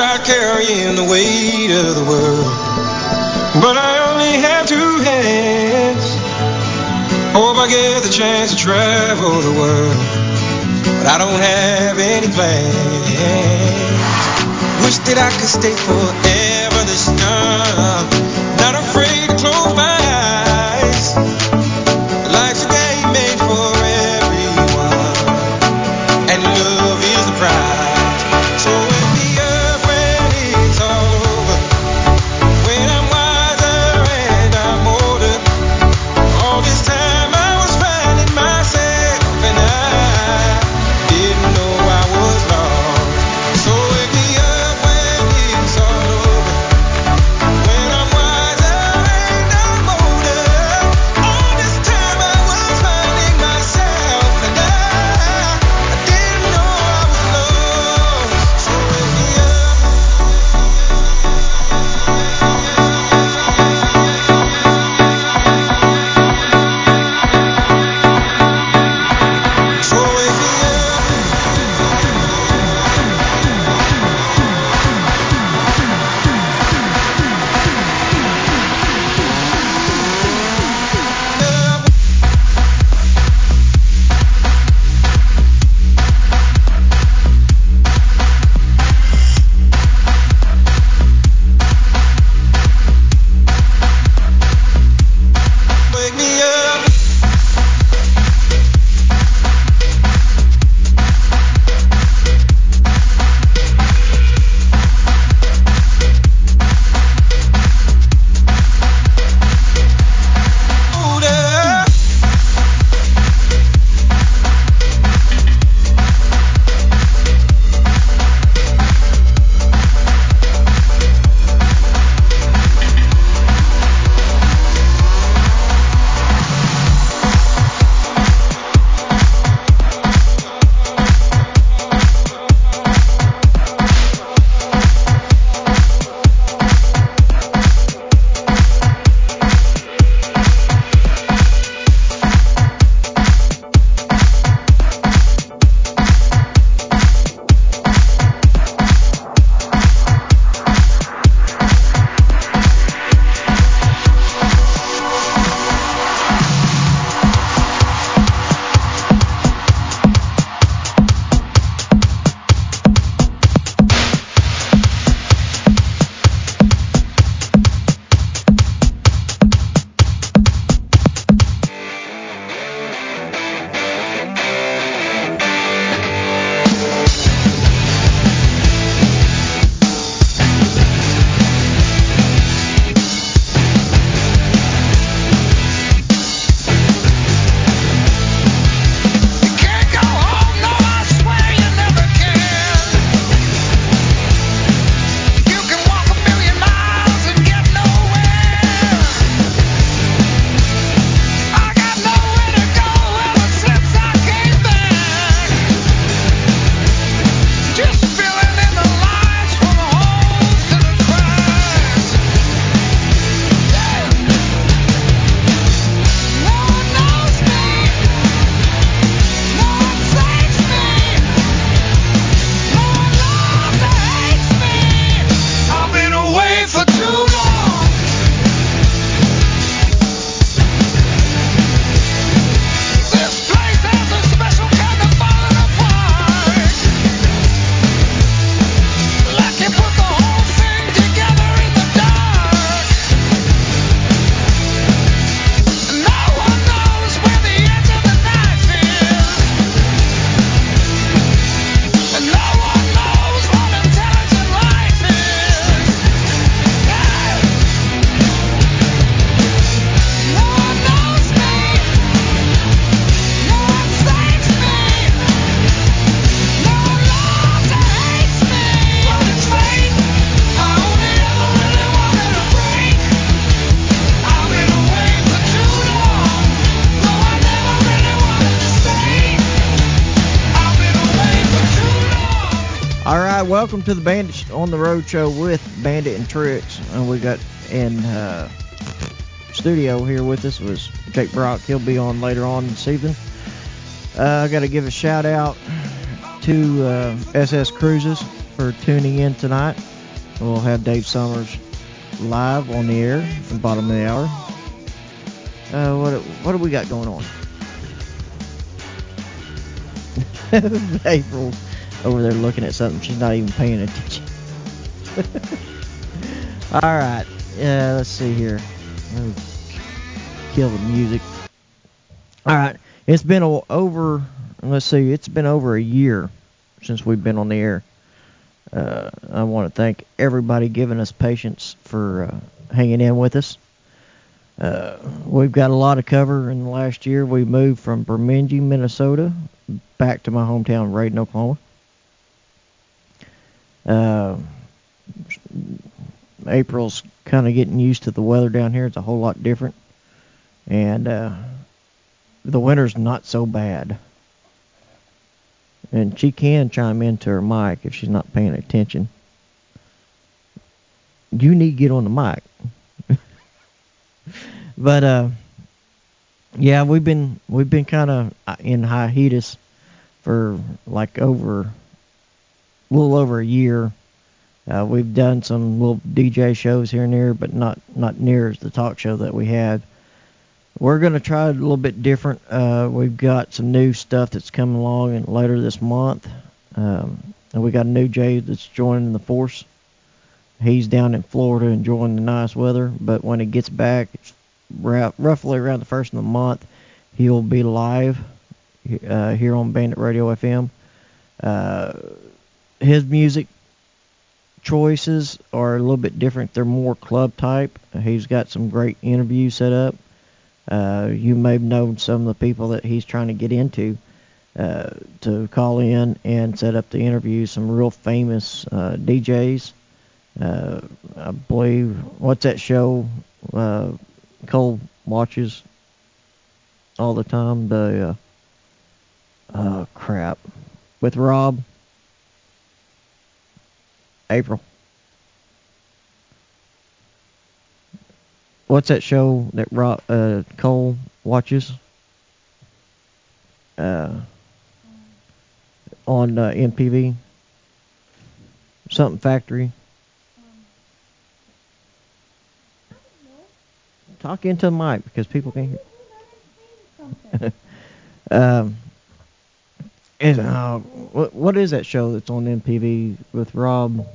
tried carrying the weight of the world, but I only have two hands. Hope I get the chance to travel the world, but I don't have any plans. Wish that I could stay forever. To the Bandit on the Road show with Bandit and Tricks. And we got in uh, studio here with us was Jake Brock. He'll be on later on this evening. Uh, I got to give a shout out to uh, SS Cruises for tuning in tonight. We'll have Dave Summers live on the air at the bottom of the hour. Uh, what what do we got going on? April over there looking at something. She's not even paying attention. All right. Yeah, let's see here. Let kill the music. All right. It's been a, over, let's see, it's been over a year since we've been on the air. Uh, I want to thank everybody giving us patience for uh, hanging in with us. Uh, we've got a lot of cover in the last year. We moved from Bemidji, Minnesota, back to my hometown, Raiden, Oklahoma. Uh, April's kind of getting used to the weather down here. It's a whole lot different, and uh, the winter's not so bad. And she can chime into her mic if she's not paying attention. You need to get on the mic. but uh, yeah, we've been we've been kind of in hiatus for like over little over a year. Uh, we've done some little DJ shows here and there, but not not near as the talk show that we had. We're going to try it a little bit different. Uh, we've got some new stuff that's coming along and later this month. Um, and we got a new Jay that's joining the force. He's down in Florida enjoying the nice weather, but when he gets back, it's roughly around the first of the month, he'll be live uh, here on Bandit Radio FM. Uh, his music choices are a little bit different. They're more club type. He's got some great interviews set up. Uh, you may have known some of the people that he's trying to get into uh, to call in and set up the interviews. Some real famous uh, DJs. Uh, I believe what's that show? Uh, Cole watches all the time. The uh, oh crap with Rob April. What's that show that Rob, uh, Cole watches? Uh, on uh, MTV. Something Factory. Talk into the mic because people can't hear. um, and uh, what what is that show that's on MTV with Rob?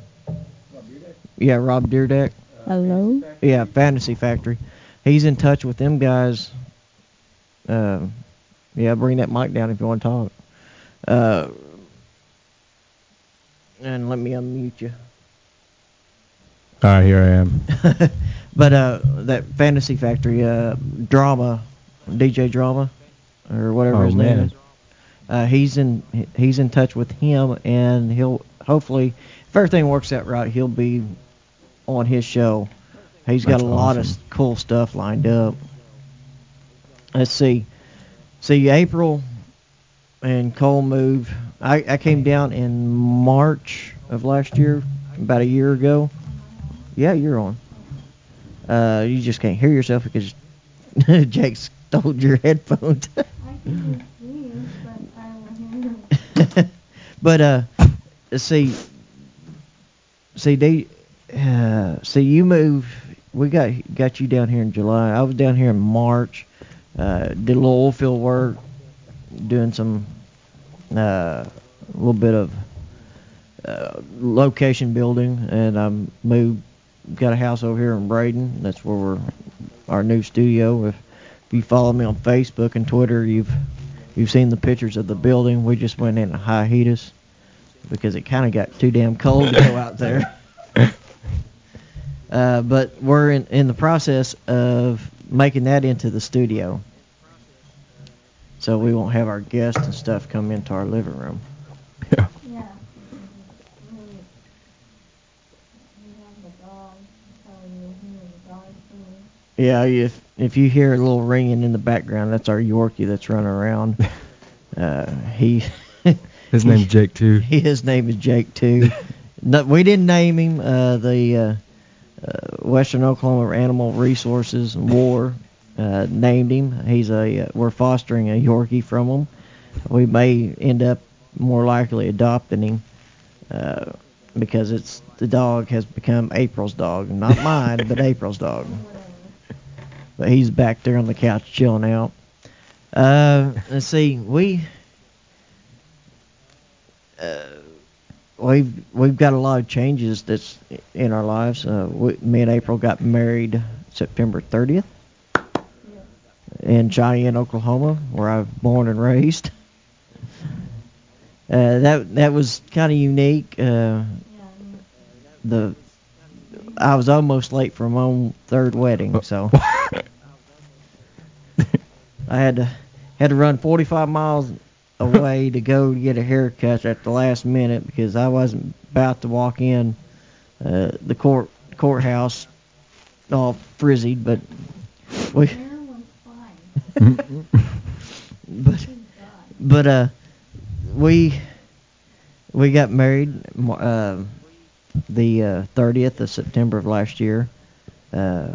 Yeah, Rob Dyrdek. Hello. Yeah, Fantasy Factory. He's in touch with them guys. Uh, yeah, bring that mic down if you want to talk. Uh, and let me unmute you. All right, here I am. but uh, that Fantasy Factory uh, drama, DJ drama, or whatever Oh, his name is. Uh, he's in he's in touch with him, and he'll hopefully, if everything works out right, he'll be on his show. He's got That's a lot of awesome. s- cool stuff lined up. Let's see, see April and Cole moved. I, I came down in March of last year, about a year ago. Yeah, you're on. Uh, you just can't hear yourself because Jake stole your headphones. I can just leave, but uh, see, see they, uh, see you move. We got got you down here in July. I was down here in March. Uh, did a little oil field work, doing some, uh, little bit of uh, location building, and I moved. Got a house over here in Braden. That's where we're our new studio. If you follow me on Facebook and Twitter, you've You've seen the pictures of the building. We just went in a hiatus because it kind of got too damn cold to go out there. Uh, but we're in, in the process of making that into the studio. So we won't have our guests and stuff come into our living room. Yeah. Yeah. We have the dog, so you'll hear the dog singing. Yeah, if if you hear a little ringing in the background, that's our Yorkie that's running around. Uh, he His name's Jake too. His name is Jake too. no, we didn't name him. Uh, the uh, uh, Western Oklahoma Animal Resources and War uh, named him. He's a uh, we're fostering a Yorkie from him. We may end up more likely adopting him uh, because it's the dog has become April's dog, not mine, but April's dog. But he's back there on the couch chilling out. Uh, let's see, we uh, we've we've got a lot of changes that's in our lives. Uh, we, me and April got married September 30th in Cheyenne, Oklahoma, where I was born and raised. Uh, that that was kind of unique. Uh, the I was almost late for my own third wedding, so I had to had to run 45 miles away to go get a haircut at the last minute because I wasn't about to walk in uh, the court courthouse all frizzied, but we fine. but but uh we we got married uh, the uh, 30th of September of last year. Uh,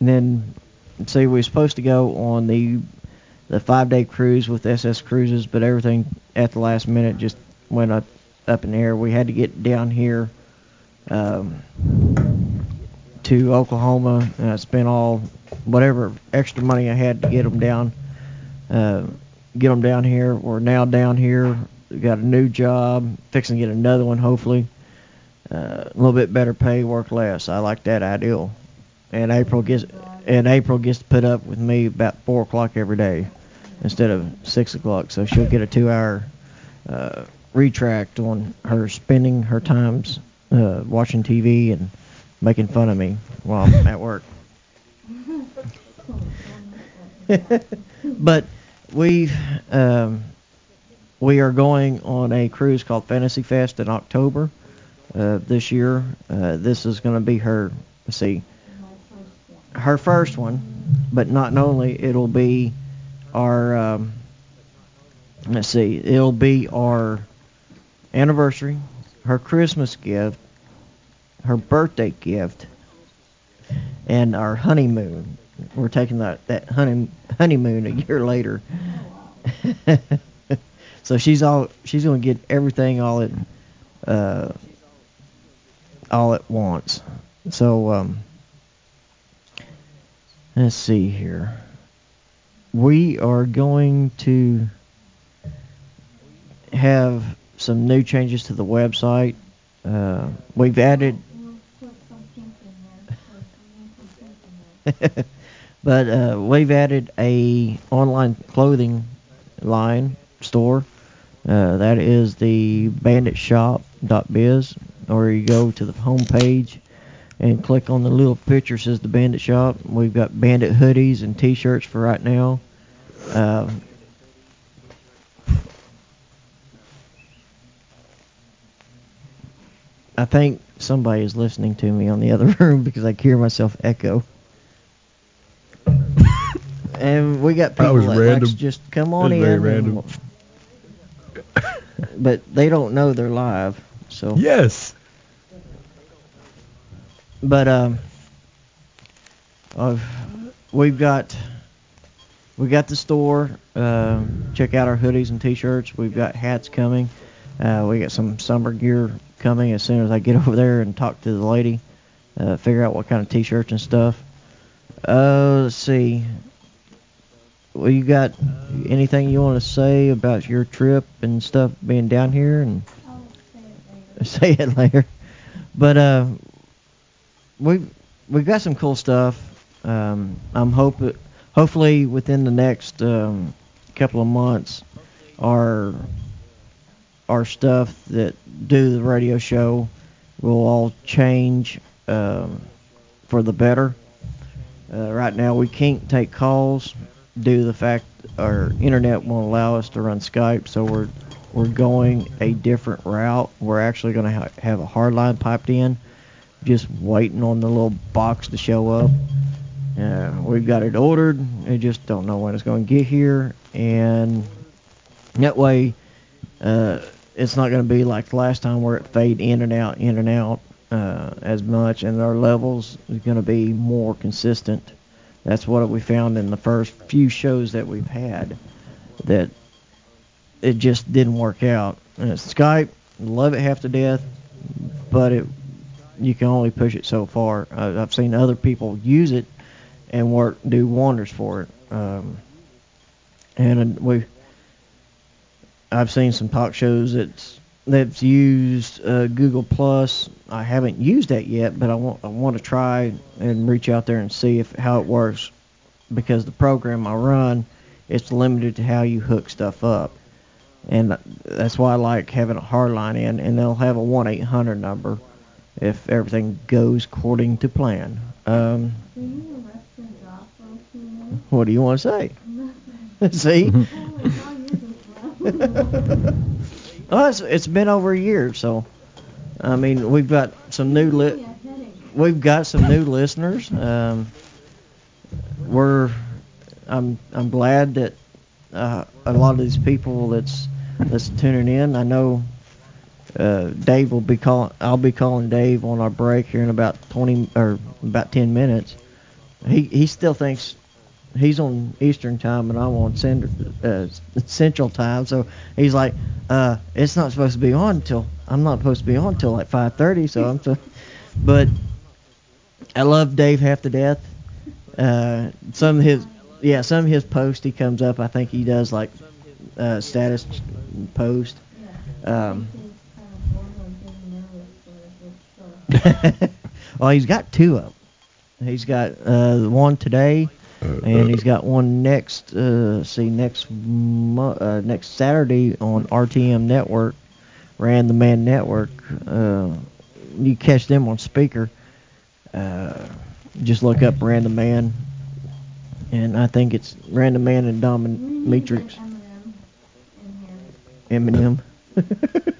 and then see we were supposed to go on the the five day cruise with SS Cruises, but everything at the last minute just went up up in the air. We had to get down here um, to Oklahoma, and I spent all whatever extra money I had to get them down. Uh, get them down here. We're now down here. We got a new job, fixing to get another one hopefully. Uh, a little bit better pay, work less. I like that ideal. And April gets and April gets to put up with me about four o'clock every day instead of six o'clock. So she'll get a two-hour uh, retract on her spending her times uh, watching TV and making fun of me while I'm at work. but we um, we are going on a cruise called Fantasy Fest in October uh, this year. Uh, this is going to be her let's see. Her first one, but not only it'll be our um, let's see it'll be our anniversary, her Christmas gift, her birthday gift, and our honeymoon. We're taking that that honey, honeymoon a year later. so she's all she's gonna get everything all at uh, all at once. So um, let's see here. We are going to have some new changes to the website. Uh, we've added but uh, we've added a online clothing line store. Uh, that is the banditshop.biz, or you go to the home page and click on the little picture that says the Bandit Shop. We've got Bandit hoodies and T-shirts for right now. Uh, I think somebody is listening to me on the other room because I hear myself echo. and we got That people that random. likes just come on in. very and- random. but they don't know they're live. So yes. But um, uh, we've got we got the store. Um, check out our hoodies and t-shirts. We've got hats coming. Uh, we got some summer gear coming as soon as I get over there and talk to the lady. Uh, figure out what kind of t-shirts and stuff. Uh, let's see. Well, you got anything you want to say about your trip and stuff being down here and I'll say it later. say it later. But uh, we've got some cool stuff. Um, I'm hope hopefully within the next um, couple of months, our our stuff that do the radio show will all change um, for the better. Uh, right now, we can't take calls due to the fact our internet won't allow us to run Skype, so we're we're going a different route. We're actually going to ha- have a hard line piped in, just waiting on the little box to show up. Uh, we've got it ordered. We just don't know when it's going to get here, and that way, uh, it's not going to be like the last time where it fade in and out, in and out uh, as much, and our levels is going to be more consistent. That's what we found in the first few shows that we've had. That it just didn't work out. And Skype, love it half to death, but it you can only push it so far. Uh, I've seen other people use it and work do wonders for it. Um, and we, I've seen some talk shows that's that's used uh, Google Plus. I haven't used that yet, but I want I want to try and reach out there and see if how it works because the program I run it's limited to how you hook stuff up. And that's why I like having a hard line in, and they'll have a 1 800 number if everything goes according to plan. Um, Do you need a Western job for a few minutes? what do you want to say? See? Oh, it's all you just left. Well, it's, it's been over a year, so I mean we've got some new li- we've got some new listeners. Um, we're I'm I'm glad that uh, a lot of these people that's that's tuning in. I know uh, Dave will be calling. I'll be calling Dave on our break here in about 20 or about 10 minutes. He he still thinks he's on Eastern time and I'm on Cent- uh, Central time. So he's like, uh, it's not supposed to be on until I'm not supposed to be on until like 5:30. So I'm so, but I love Dave half to death. Uh, some of his yeah, some of his posts he comes up. I think he does like uh, status post. Um, He's kind of bored or getting nervous for this show. well, he's got two of them. He's got uh, one today, and he's got one next. Uh, see next mo- uh, next Saturday on RTM Network, Ran the Man Network. Uh, you catch them on speaker. Uh, just look up Ran the Man, and I think it's Ran the Man and We need Dominatrix Eminem. Eminem.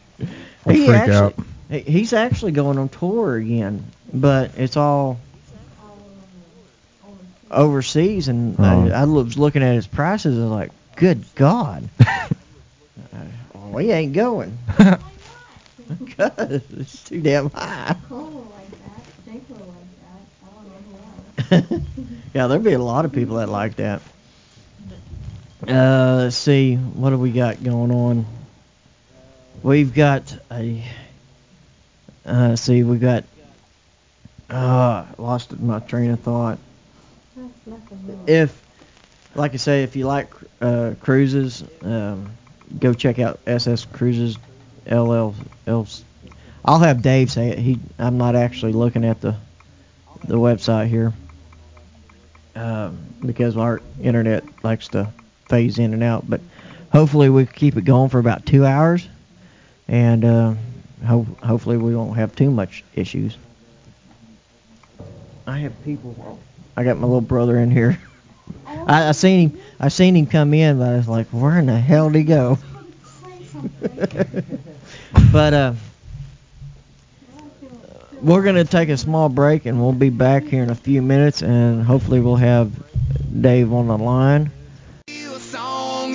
I'll he freak actually, out. He- he's actually going on tour again, but it's all All overseas, overseas. and Oh. I, I was looking at his prices, and I was like, good God, uh, we ain't going. Because it's too damn high. Cole like that. Jake will like that. I don't know who else. yeah, there'd be a lot of people that like that. Uh, let's see, what do we got going on? We've got a. Uh, see, we got. Uh, lost my train of thought. If, like I say, if you like uh, cruises, um, go check out SS Cruises LL. I'll have Dave say it. He, I'm not actually looking at the the website here um, because our internet likes to phase in and out. But hopefully we keep it going for about two hours, and uh, ho- hopefully we won't have too much issues. I have people. I got my little brother in here. I, I seen him. I seen him come in, but I was like, where in the hell did he go? But uh, we're gonna take a small break, and we'll be back here in a few minutes, and hopefully we'll have Dave on the line. you a song,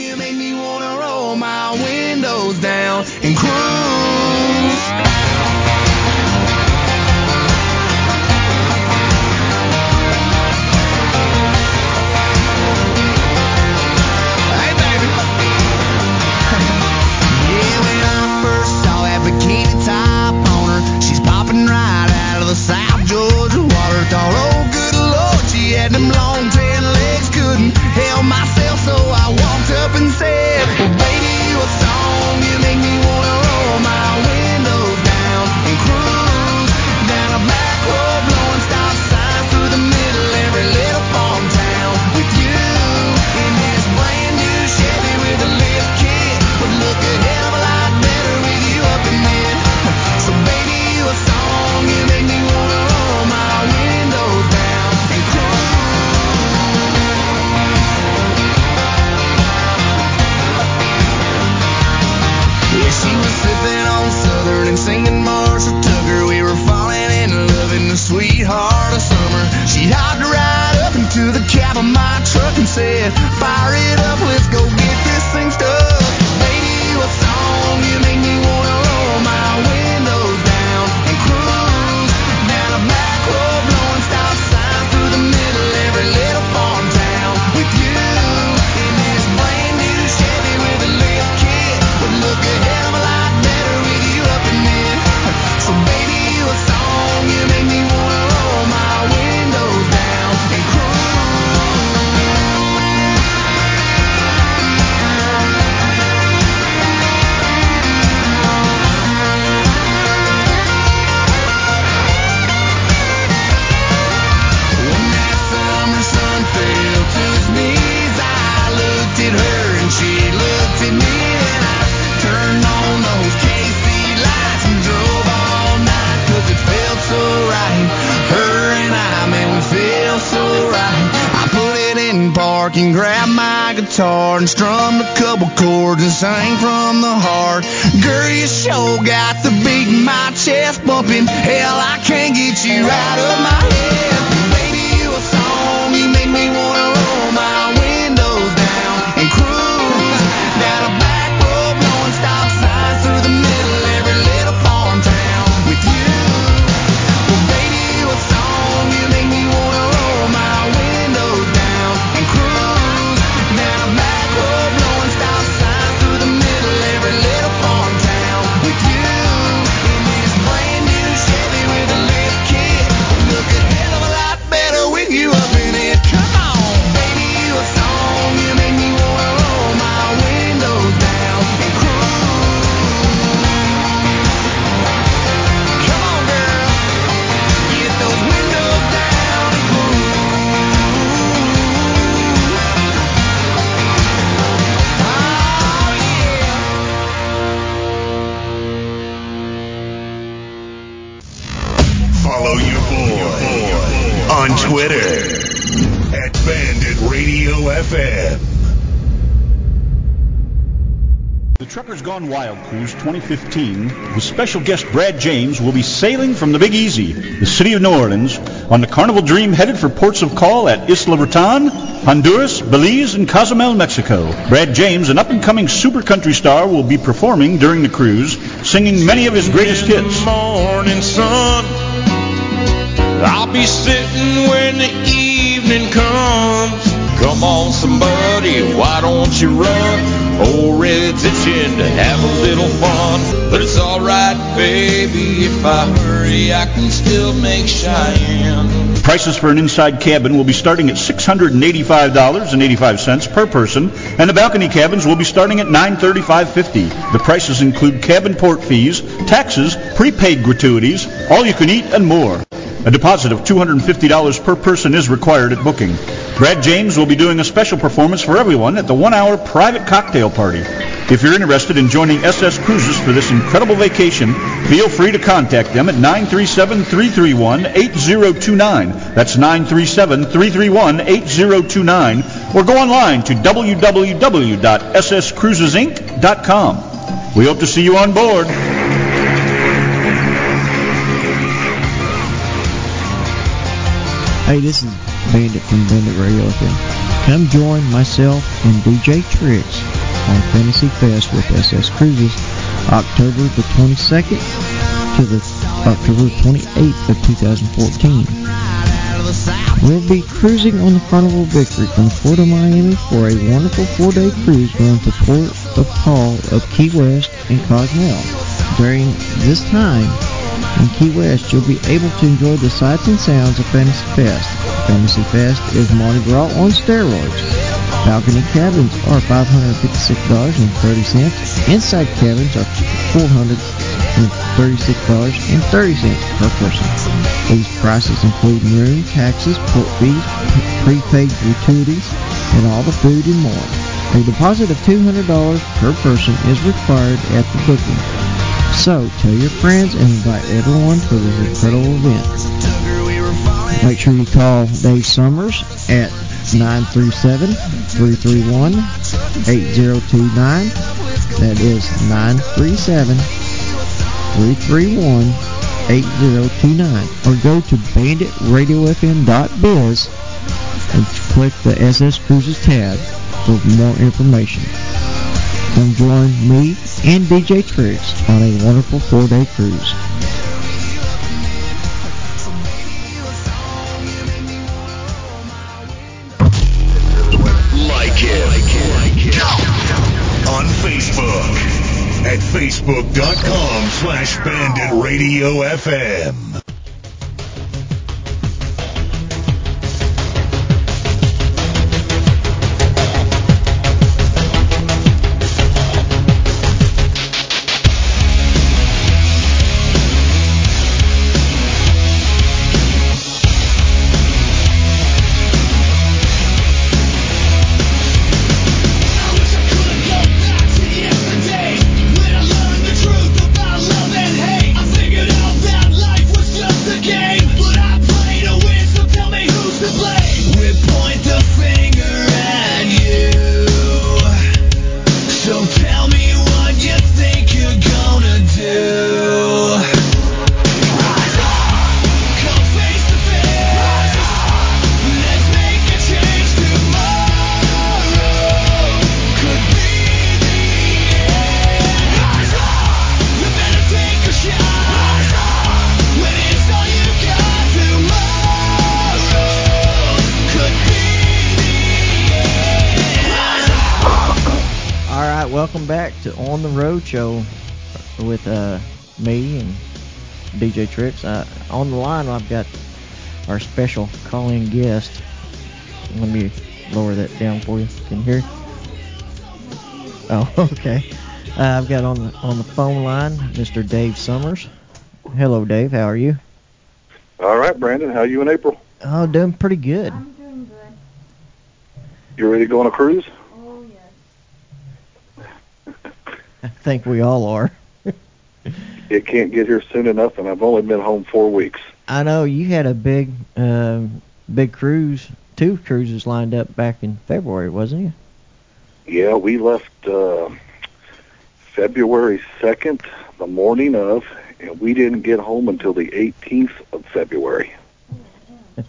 from the heart. Girl, you sure got the beat in my chest bumping. Hell, I can't get you out of Truckers Wild Cruise 2015 with special guest Brad James will be sailing from the Big Easy, the city of New Orleans, on the Carnival Dream headed for ports of call at Isla Roatan, Honduras, Belize, and Cozumel, Mexico. Brad James, an up-and-coming super country star, will be performing during the cruise, singing many of his greatest hits. morning sun. I'll be sitting when the evening comes. Come on, somebody, why don't you run? Old Red's itching to have a little fun. But it's alright, baby, if I hurry, I can still make Cheyenne. Prices for an inside cabin will be starting at $685.85 per person, and the balcony cabins will be starting at $935.50. The prices include cabin port fees, taxes, prepaid gratuities, all you can eat, and more. A deposit of $250 per person is required at booking. Brad James will be doing a special performance for everyone at the one-hour private cocktail party. If you're interested in joining SS Cruises for this incredible vacation, feel free to contact them at 937-331-8029. That's 937-331-8029. Or go online to www.sscruisesinc.com. We hope to see you on board. Hey, this is Bandit from Bandit Radio FM. Come join myself and DJ Tricks on Fantasy Fest with SS Cruises October the 22nd to the October 28th of 2014. We'll be cruising on the Carnival Victory from Port of Miami for a wonderful four-day cruise going to Port of Call of Key West and Cozumel. During this time in Key West, you'll be able to enjoy the sights and sounds of Fantasy Fest. Fantasy Fest is Mardi Gras on steroids. Balcony cabins are $556.30. Inside cabins are $436.30 per person. These prices include room, taxes, port fees, prepaid gratuities, and all the food and more. A deposit of $200 per person is required at the booking. So tell your friends and invite everyone to this incredible event. Make sure you call Dave Summers at 937-331-8029. That is 937-331-8029. Or go to banditradiofm.biz and click the SS Cruises tab for more information. Come join me and DJ Tricks on a wonderful four-day cruise. Like it. On Facebook at facebook.com slash bandit radio FM. Show with uh, me and DJ Tricks. Uh, on the line, I've got our special calling guest. Let me lower that down for you. Can you hear? Oh, okay. Uh, I've got on the on the phone line Mr. Dave Summers. Hello, Dave. How are you? All right, Brandon. How are you in April? Oh, doing pretty good. I'm doing good. You ready to go on a cruise? Oh yes. I think we all are. It can't get here soon enough, and I've only been home four weeks. I know you had a big, um, big cruise, two cruises lined up back in February, wasn't you? Yeah, we left uh, February 2nd, the morning of, and we didn't get home until the 18th of February.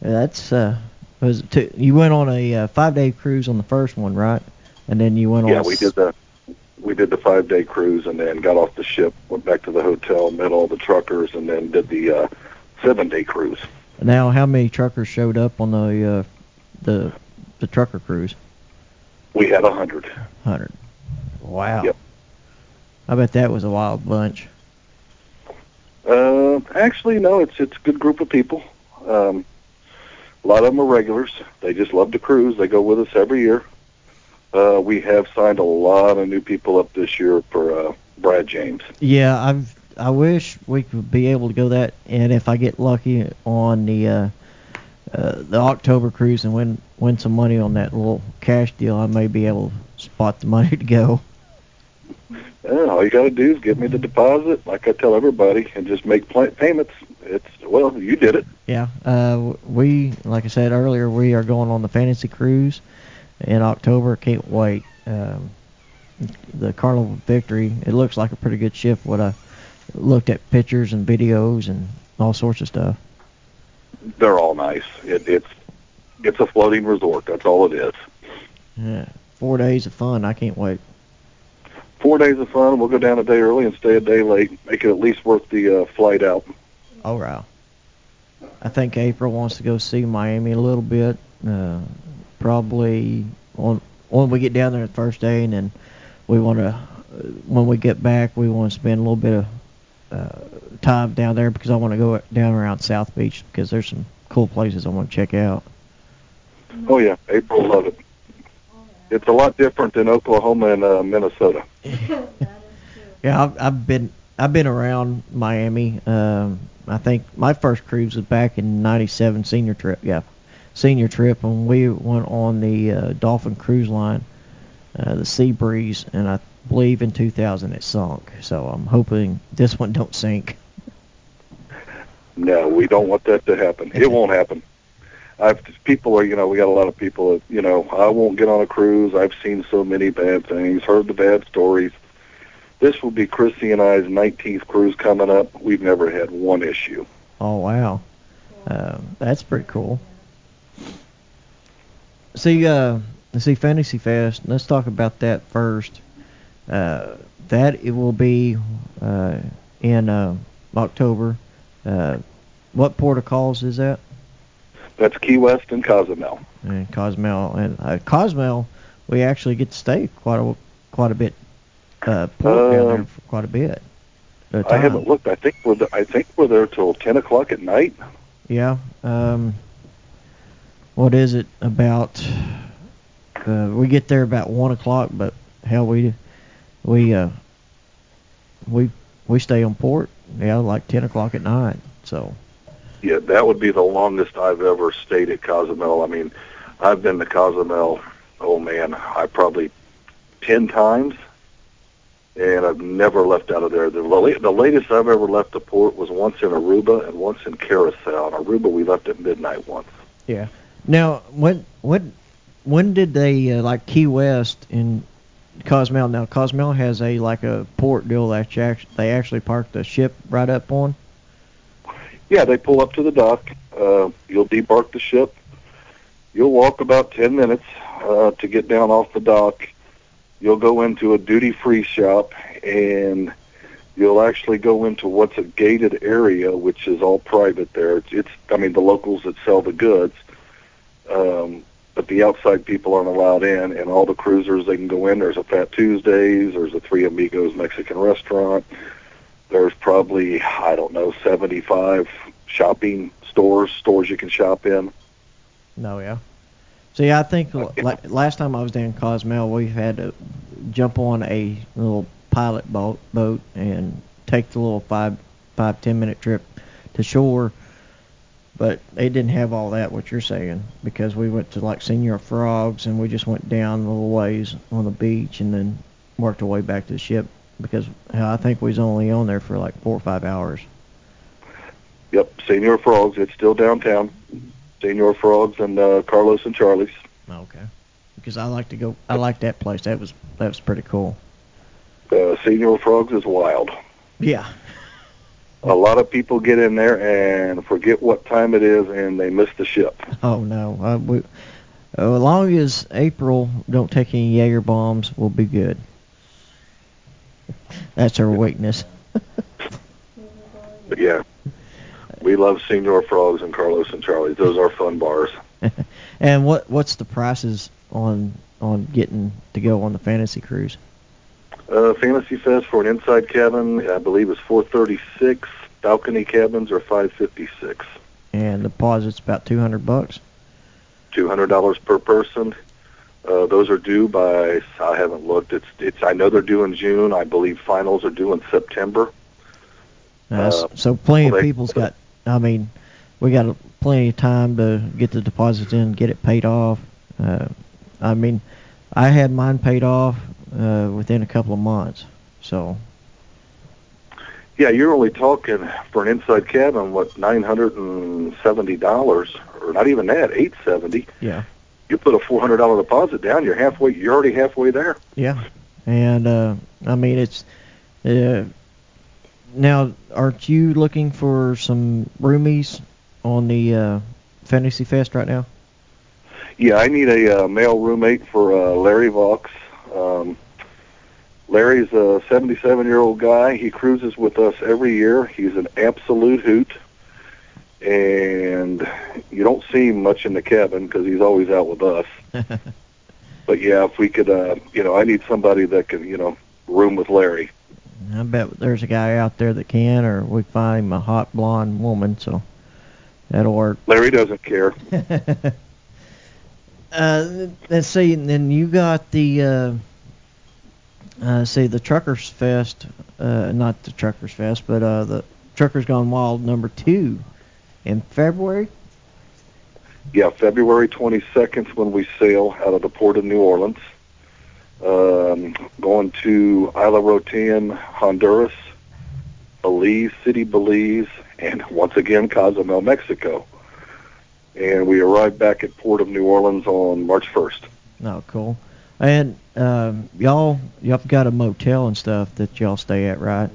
That's uh, was it two, you went on a uh, five-day cruise on the first one, right? And then you went on. Yeah, we did the we did the five day cruise, and then got off the ship, went back to the hotel, met all the truckers, and then did the uh, seven day cruise. Now, how many truckers showed up on the uh, the the trucker cruise? We had a hundred. Hundred. Wow. Yep. I bet that was a wild bunch. Uh, actually, no, it's it's a good group of people. Um, a lot of them are regulars. They just love to cruise. They go with us every year. Uh, we have signed a lot of new people up this year for uh, Brad James. Yeah, I've I wish we could be able to go that, and if I get lucky on the uh, uh, the October cruise and win win some money on that little cash deal, I may be able to spot the money to go. Uh, all you got to do is give me the deposit, like I tell everybody, and just make pla- payments. It's well, you did it. Yeah, uh, we like I said earlier, we are going on the fantasy cruise in October. Can't wait. Um, the Carnival Victory. It looks like a pretty good ship. What I looked at pictures and videos and all sorts of stuff. They're all nice. It, it's it's a floating resort. That's all it is. Yeah, four days of fun. I can't wait. Four days of fun. We'll go down a day early and stay a day late. Make it at least worth the uh, flight out. All right. I think April wants to go see Miami a little bit. Uh, probably on when we get down there the first day, and then we want to, uh, when we get back, we want to spend a little bit of uh, time down there because I want to go down around South Beach because there's some cool places I want to check out. Oh yeah, April love it. It's a lot different than Oklahoma and uh, Minnesota. that is true. Yeah, I've, I've been I've been around Miami. Um, I think my first cruise was back in '97 senior trip. Yeah, senior trip, and we went on the uh, Dolphin Cruise Line, uh, the Sea Breeze, and I believe in 2000 it sunk. So I'm hoping this one don't sink. No, we don't want that to happen. It won't happen. I've people are you know we got a lot of people that you know I won't get on a cruise. I've seen so many bad things, heard the bad stories. This will be Chrissy and I's 19th cruise coming up. We've never had one issue. Oh wow, uh, that's pretty cool. See, uh, see Fantasy Fest. Let's talk about that first. Uh, that it will be uh, in uh, October. Uh, what port of calls is that? That's Key West and Cozumel. And Cozumel and uh, Cozumel, we actually get to stay quite a quite a bit. Uh, port down there Um, for quite a bit. I haven't looked. I think we're the, I think we're there till 10 o'clock at night. Yeah. Um, what is it about? Uh, we get there about one o'clock, but hell, we we uh we we stay on port. Yeah, like ten o'clock at night. So Yeah, that would be the longest I've ever stayed at Cozumel. I mean, I've been to Cozumel. Oh man, I probably ten times, and I've never left out of there. The, the latest I've ever left the port was once in Aruba and once in Carousel. In Aruba, we left at midnight once. yeah. Now when when when did they uh, like Key West in Cozumel? Now Cozumel has a like a port deal that you act- they actually park the ship right up on. Yeah, they pull up to the dock. Uh, you'll debark the ship. You'll walk about 10 minutes uh, to get down off the dock. You'll go into a duty-free shop, and you'll actually go into what's a gated area, which is all private there. It's, it's I mean, the locals that sell the goods. Um, but the outside people aren't allowed in, and all the cruisers they can go in. There's a Fat Tuesdays, there's a Three Amigos Mexican restaurant. There's probably I don't know 75 shopping stores, stores you can shop in. No, yeah. See, I think la- last time I was down in Cozumel, we had to jump on a little pilot boat boat and take the little five five ten minute trip to shore. But they didn't have all that what you're saying because we went to like Senior Frogs and we just went down a little ways on the beach and then worked our way back to the ship because I think we was only on there for like four or five hours. Yep, Senior Frogs. It's still downtown. Senior Frogs and uh, Carlos and Charlie's. Okay. Because I like to go. I like that place. That was that was pretty cool. Uh, Senior Frogs is wild. Yeah. A lot of people get in there and forget what time it is, and they miss the ship. Oh no. Uh, we, uh, as long as April don't take any Jaeger bombs, we'll be good. That's her weakness. But yeah, we love Senior Frogs and Carlos and Charlie's. Those are fun bars. and what what's the prices on on getting to go on the fantasy cruise? Uh, Fantasy Fest for an inside cabin, I believe, is 436. Balcony cabins are 556. And the deposit's about 200 bucks. $200 per person. Uh, those are due by I haven't looked. It's it's I know they're due in June. I believe finals are due in September. Uh, Uh, so plenty well, of they- people's got. I mean, we got plenty of time to get the deposits in, get it paid off. Uh, I mean, I had mine paid off uh, within a couple of months. So Yeah, you're only talking for an inside cabin what nine hundred and seventy dollars, or not even that, eight seventy. yeah, You put a four hundred dollar deposit down, you're halfway. You're already halfway there. yeah, and uh, I mean it's. Uh, now, aren't you looking for some roomies on the uh, Fantasy Fest right now? Yeah, I need a uh, male roommate for uh, Larry Vox. Um, Larry's a 77 year old guy. He cruises with us every year. He's an absolute hoot, and you don't see him much in the cabin because he's always out with us. But yeah, if we could, uh, you know, I need somebody that can, you know, room with Larry. I bet there's a guy out there that can, or we find him a hot blonde woman, so that'll work. Larry doesn't care. uh, let's see, and then you got the, uh, uh, see, the Truckers Fest, uh, not the Truckers Fest, but uh, the Truckers Gone Wild number two in February. Yeah, February 22nd when we sail out of the port of New Orleans, um, going to Isla Roatan, Honduras, Belize City, Belize, and once again Cozumel, Mexico. And we arrived back at Port of New Orleans on March 1st. Oh, cool. And um, y'all, y'all got a motel and stuff that y'all stay at, right?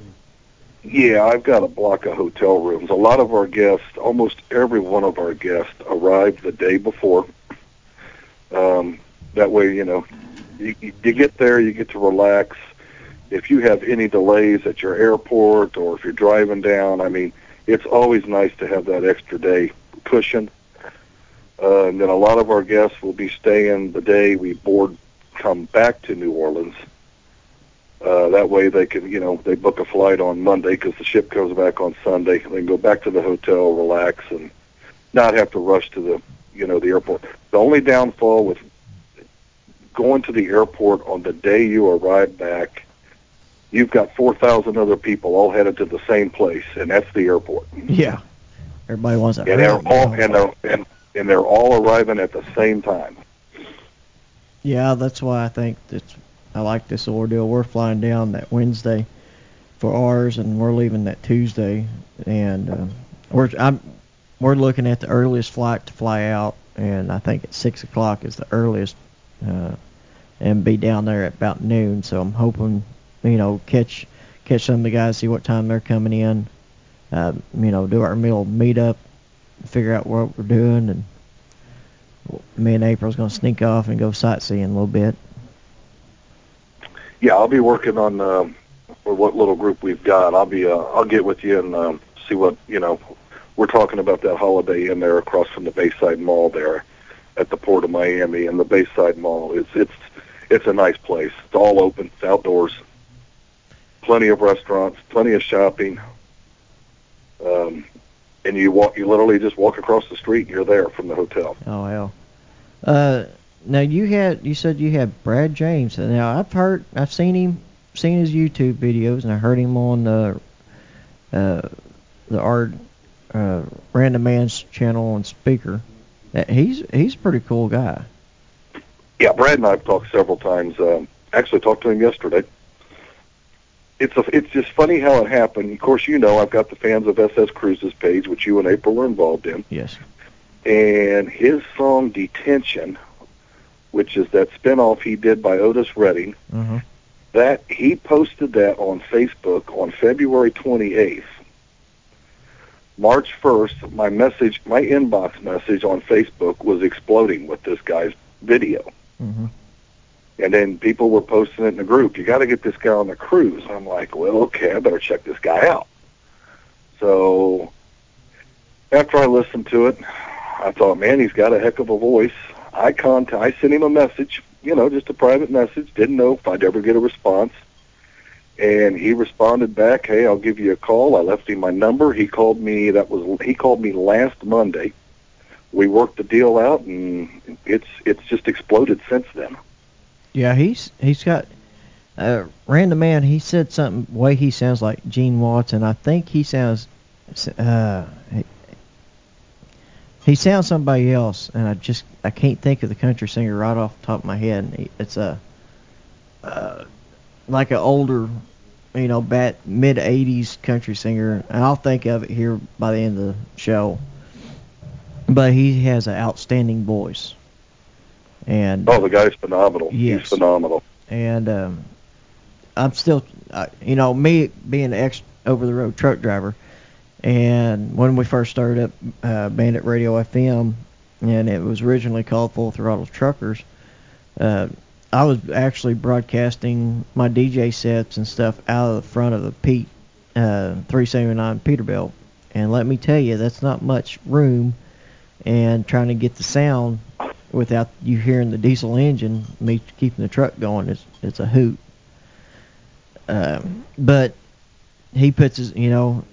Yeah, I've got a block of hotel rooms. A lot of our guests, almost every one of our guests, arrived the day before. Um, that way, you know, you you get there, you get to relax. If you have any delays at your airport or if you're driving down, I mean, it's always nice to have that extra day cushion. Uh, and then a lot of our guests will be staying the day we board, come back to New Orleans. Uh, that way they can, you know, they book a flight on Monday because the ship comes back on Sunday. They can go back to the hotel, relax, and not have to rush to the, you know, the airport. The only downfall with going to the airport on the day you arrive back, you've got 4,000 other people all headed to the same place, and that's the airport. Yeah. Everybody wants that. And they're all and they're and, and they're all arriving at the same time. Yeah, that's why I think that I like this ordeal. We're flying down that Wednesday for ours, and we're leaving that Tuesday, and uh, we're I'm we're looking at the earliest flight to fly out, and I think at six o'clock is the earliest, uh, and be down there at about noon. So I'm hoping, you know, catch catch some of the guys, see what time they're coming in, uh, you know, do our meal meetup, figure out what we're doing, and me and April's gonna sneak off and go sightseeing a little bit. Yeah, I'll be working on um, or what little group we've got. I'll be uh, I'll get with you and um, see what you know. We're talking about that holiday in there across from the Bayside Mall there. at the Port of Miami and the Bayside Mall. It's it's it's a nice place. It's all open. It's outdoors. Plenty of restaurants. Plenty of shopping. Um, and you walk. You literally just walk across the street. and You're there from the hotel. Oh hell. Uh, now you had you said you had Brad James. Now I've heard I've seen him seen his YouTube videos and I heard him on the uh the art uh Rand the Man's channel on Spreaker. He's he's a pretty cool guy. Yeah, Brad and I've talked several times. Um, actually, talked to him yesterday. It's a, it's just funny how it happened. Of course, you know I've got the fans of SS Cruises page, which you and April were involved in, Yes. And his song "Detention," which is that spinoff he did by Otis Redding. Uh-huh. That he posted that on Facebook on February 28th. March 1st, my message, my inbox message on Facebook was exploding with this guy's video. Mm-hmm. And then people were posting it in the group. You got to get this guy on the cruise. I'm like, well, okay, I better check this guy out. So after I listened to it, I thought, man, he's got a heck of a voice. I contact, I sent him a message, you know, just a private message. Didn't know if I'd ever get a response. And he responded back, "Hey, I'll give you a call." I left him my number. He called me. That was he called me last Monday. We worked the deal out, and it's it's just exploded since then. Yeah, he's he's got uh random man. He said something way he sounds like Gene Watson. I think he sounds uh he, sounds somebody else, and I just I can't think of the country singer right off the top of my head. It's a uh, like an older, you know, bat mid '80s country singer, and I'll think of it here by the end of the show. But he has an outstanding voice, and Oh, the guy's phenomenal. Yes. He's phenomenal. and um, I'm still, uh, you know, me being an ex over the road truck driver, and when we first started up uh, Bandit Radio FM, and it was originally called Full Throttle Truckers, uh, I was actually broadcasting my DJ sets and stuff out of the front of the Pete uh, 379 Peterbilt, and let me tell you, that's not much room, and trying to get the sound without you hearing the diesel engine, me keeping the truck going, it's it's a hoot. Um, but he puts his, you know,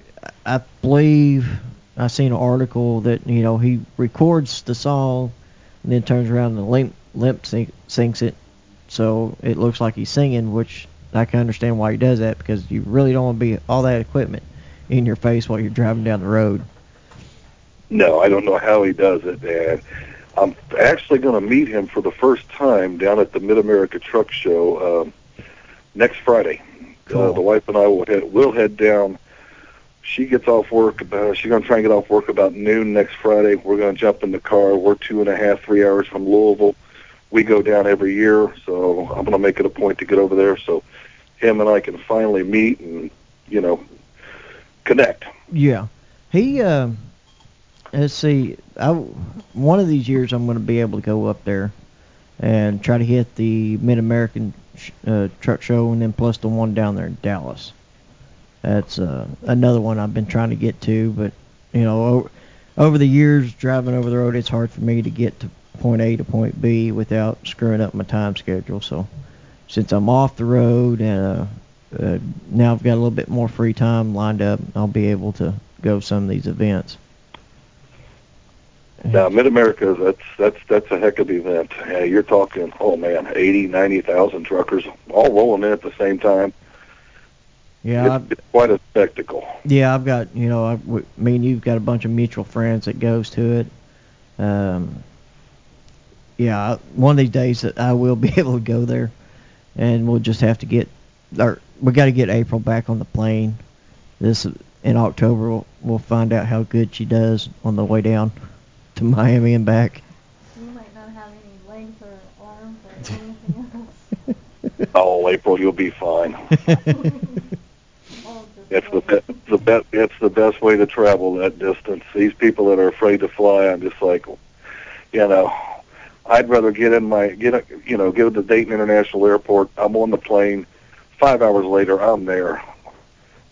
I believe I seen an article that you know he records the song and then turns around and limp limp sync, syncs it, so it looks like he's singing, which I can understand why he does that because you really don't want to be all that equipment in your face while you're driving down the road. No, I don't know how he does it, and I'm actually going to meet him for the first time down at the Mid America Truck Show um, next Friday. Uh, Cool. the wife and I will head will head down. She gets off work about. She's to try and get off work about noon next Friday. We're to jump in the car. We're two and a half, three hours from Louisville. We go down every year, so I'm to make it a point to get over there so him and I can finally meet and you know connect. Yeah, he. Uh, let's see. I one of these years I'm to be able to go up there and try to hit the Mid American sh- uh, Truck Show, and then plus the one down there in Dallas. That's uh, another one I've been trying to get to, but you know, over, over the years driving over the road, it's hard for me to get to point A to point B without screwing up my time schedule. So since I'm off the road and uh, uh, now I've got a little bit more free time lined up, I'll be able to go some of these events. Now, Mid America, that's that's that's a heck of an event. Uh, you're talking, oh man, eighty, ninety thousand truckers all rolling in at the same time. Yeah, it's, I've, it's quite a spectacle. yeah, I've got you know, I, w- me and you've got a bunch of mutual friends that goes to it. Um, yeah, I- one of these days that I will be able to go there, and we'll just have to get, or we got to get April back on the plane. This in October, we'll, we'll find out how good she does on the way down to Miami and back. You might not have any legs or arms or anything else. Oh, April, you'll be fine. It's the be- the best. It's the best way to travel that distance. These people that are afraid to fly, I'm just like, you know, I'd rather get in my get a, you know get to Dayton International Airport. I'm on the plane. Five hours later, I'm there.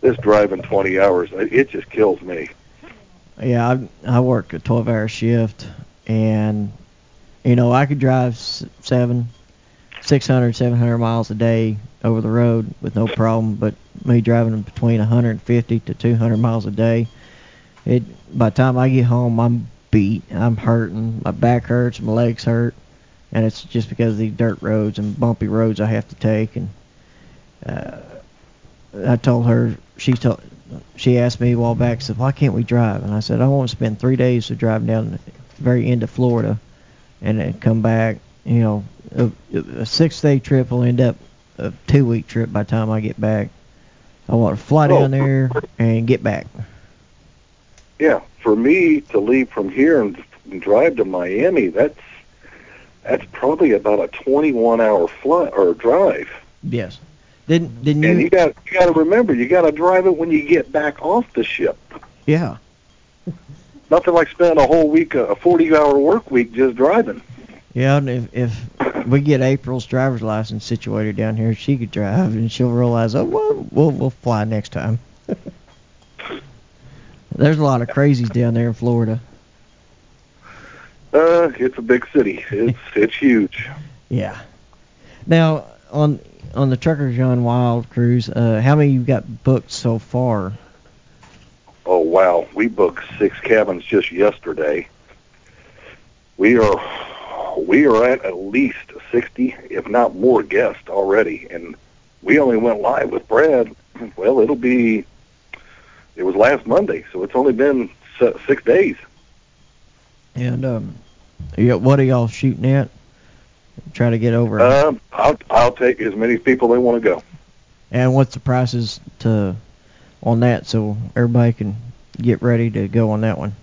This driving 20 hours, it just kills me. Yeah, I I work a 12 hour shift and You know, I could drive seven, 600, 700 miles a day over the road with no problem. But me driving between 150 to 200 miles a day, it by the time I get home, I'm beat. I'm hurting. My back hurts. My legs hurt, and it's just because of these dirt roads and bumpy roads I have to take. And uh, I told her she told she asked me a while back, said, "Why can't we drive?" And I said, "I want to spend three days to drive down the very end of Florida, and then come back. You know, a, a six-day trip will end up a two-week trip by the time I get back. I want to fly Oh. down there and get back. Yeah, for me to leave from here and, and drive to Miami, that's that's probably about a 21 hour flight or drive. Yes. Didn't didn't And you? you got you got to remember, you got to drive it when you get back off the ship. yeah. Nothing like spending a whole week, a 40 hour work week just driving. Yeah, and if if we get April's driver's license situated down here, she could drive, and she'll realize, oh, well, we'll we'll fly next time. There's a lot of crazies down there in Florida. Uh, it's a big city. It's it's huge. Yeah. Now on on the Trucker Gone Wild cruise, uh, how many you got booked so far? Oh wow, we booked six cabins just yesterday. We are we are at at least 60, if not more, guests already, and we only went live with Brad. Well, it'll be it was last Monday, so it's only been six days. And um, what are y'all shooting at? Try to get over. Um, I'll I'll take as many people they want to go. and what's the prices to on that so everybody can get ready to go on that one?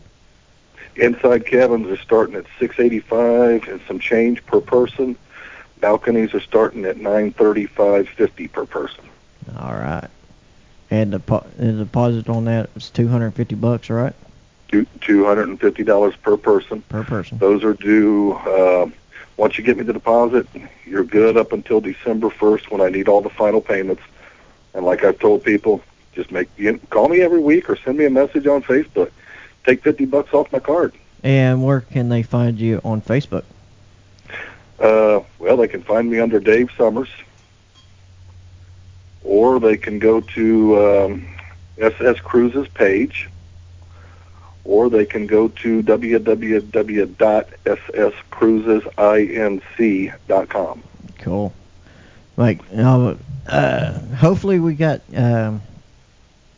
Inside cabins are starting at 685 and some change per person. Balconies are starting at 935.50 per person. All right. And the, the deposit on that is 250 bucks, right? Two hundred and fifty dollars per person. Per person. Those are due. Uh, once you get me the deposit, you're good up until December first when I need all the final payments. And like I've told people, just make you call me every week or send me a message on Facebook. Take fifty bucks off my card. And where can they find you on Facebook? Uh, well, they can find me under Dave Summers, or they can go to um, SS Cruises page, or they can go to www.sscruisesinc.com. Cool. Like, uh, hopefully we got, um,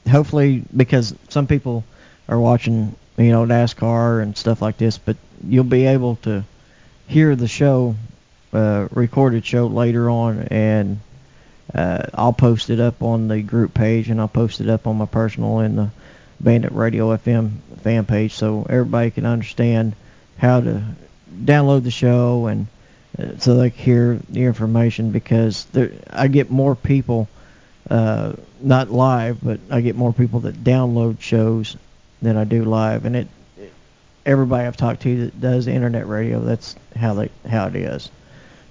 hopefully because some people are watching, you know, NASCAR and stuff like this, but you'll be able to hear the show, uh, recorded show later on, and uh, I'll post it up on the group page, and I'll post it up on my personal and the Bandit Radio FM fan page, so everybody can understand how to download the show and uh, so they can hear the information because there, I get more people, uh, not live, but I get more people that download shows than I do live, and it, it everybody I've talked to that does internet radio, that's how they how it is.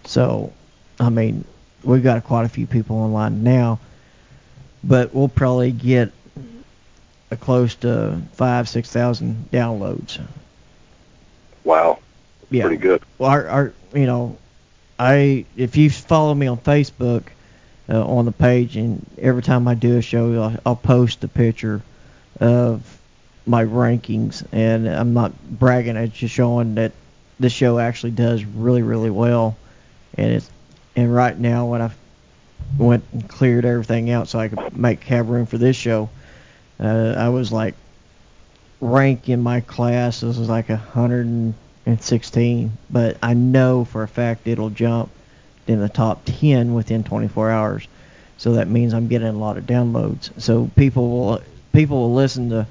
So, I mean, we've got quite a few people online now, but we'll probably get a close to five six thousand downloads. Wow, Yeah. pretty good. Well, our, our, you know, I if you follow me on Facebook uh, on the page, and every time I do a show, I'll, I'll post a picture of my rankings, and I'm not bragging. It's just showing that the show actually does really, really well, and it's and right now when I went and cleared everything out so I could make have room for this show, uh, I was like rank in my class this was like hundred and 16, but I know for a fact it'll jump in the top 10 within 24 hours. So that means I'm getting a lot of downloads. So people will people will listen to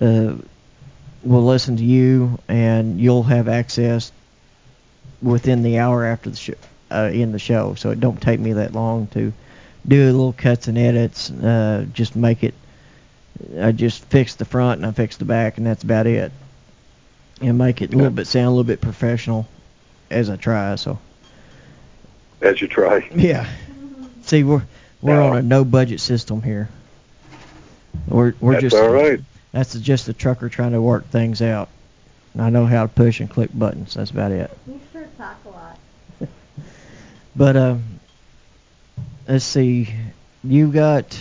uh, will listen to you, and you'll have access within the hour after the show uh, in the show. So it don't take me that long to do little cuts and edits. Uh, just make it. I just fix the front and I fix the back, and that's about it and make it a little bit sound a little bit professional as I try. So As you try. yeah, see we're we're Now- on a no budget system here. We're we're That's just all right. That's just a trucker trying to work things out. I know how to push and click buttons. That's about it. You sure talk a lot. But um, let's see. You got.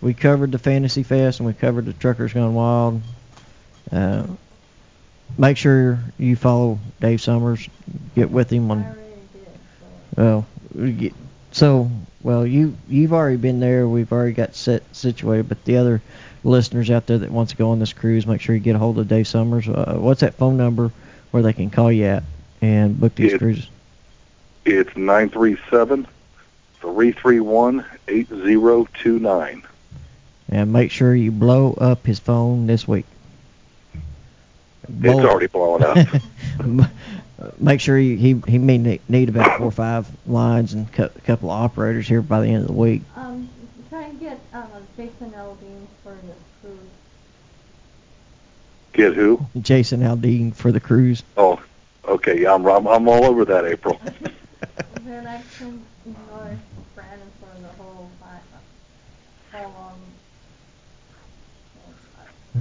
We covered the Fantasy Fest and we covered the Truckers Gone Wild. Uh, make sure you follow Dave Summers. Get with him I on. already did. So. Well, get, so well you you've already been there. We've already got set situated. But the other listeners out there that wants to go on this cruise, make sure you get a hold of Dave Summers. Uh, what's that phone number where they can call you at and book these It- cruises? It's nine three seven three three one eight zero two nine. And make sure you blow up his phone this week. It's already blown up. Make sure he he, he may ne- need about four or five lines and a couple of operators here by the end of the week. Um, try and get uh, Jason Aldean for the cruise. Get who? Jason Aldean for the cruise. Oh, okay. Yeah, I'm I'm, I'm all over that, April. And then I can ignore Brandon for the whole time. How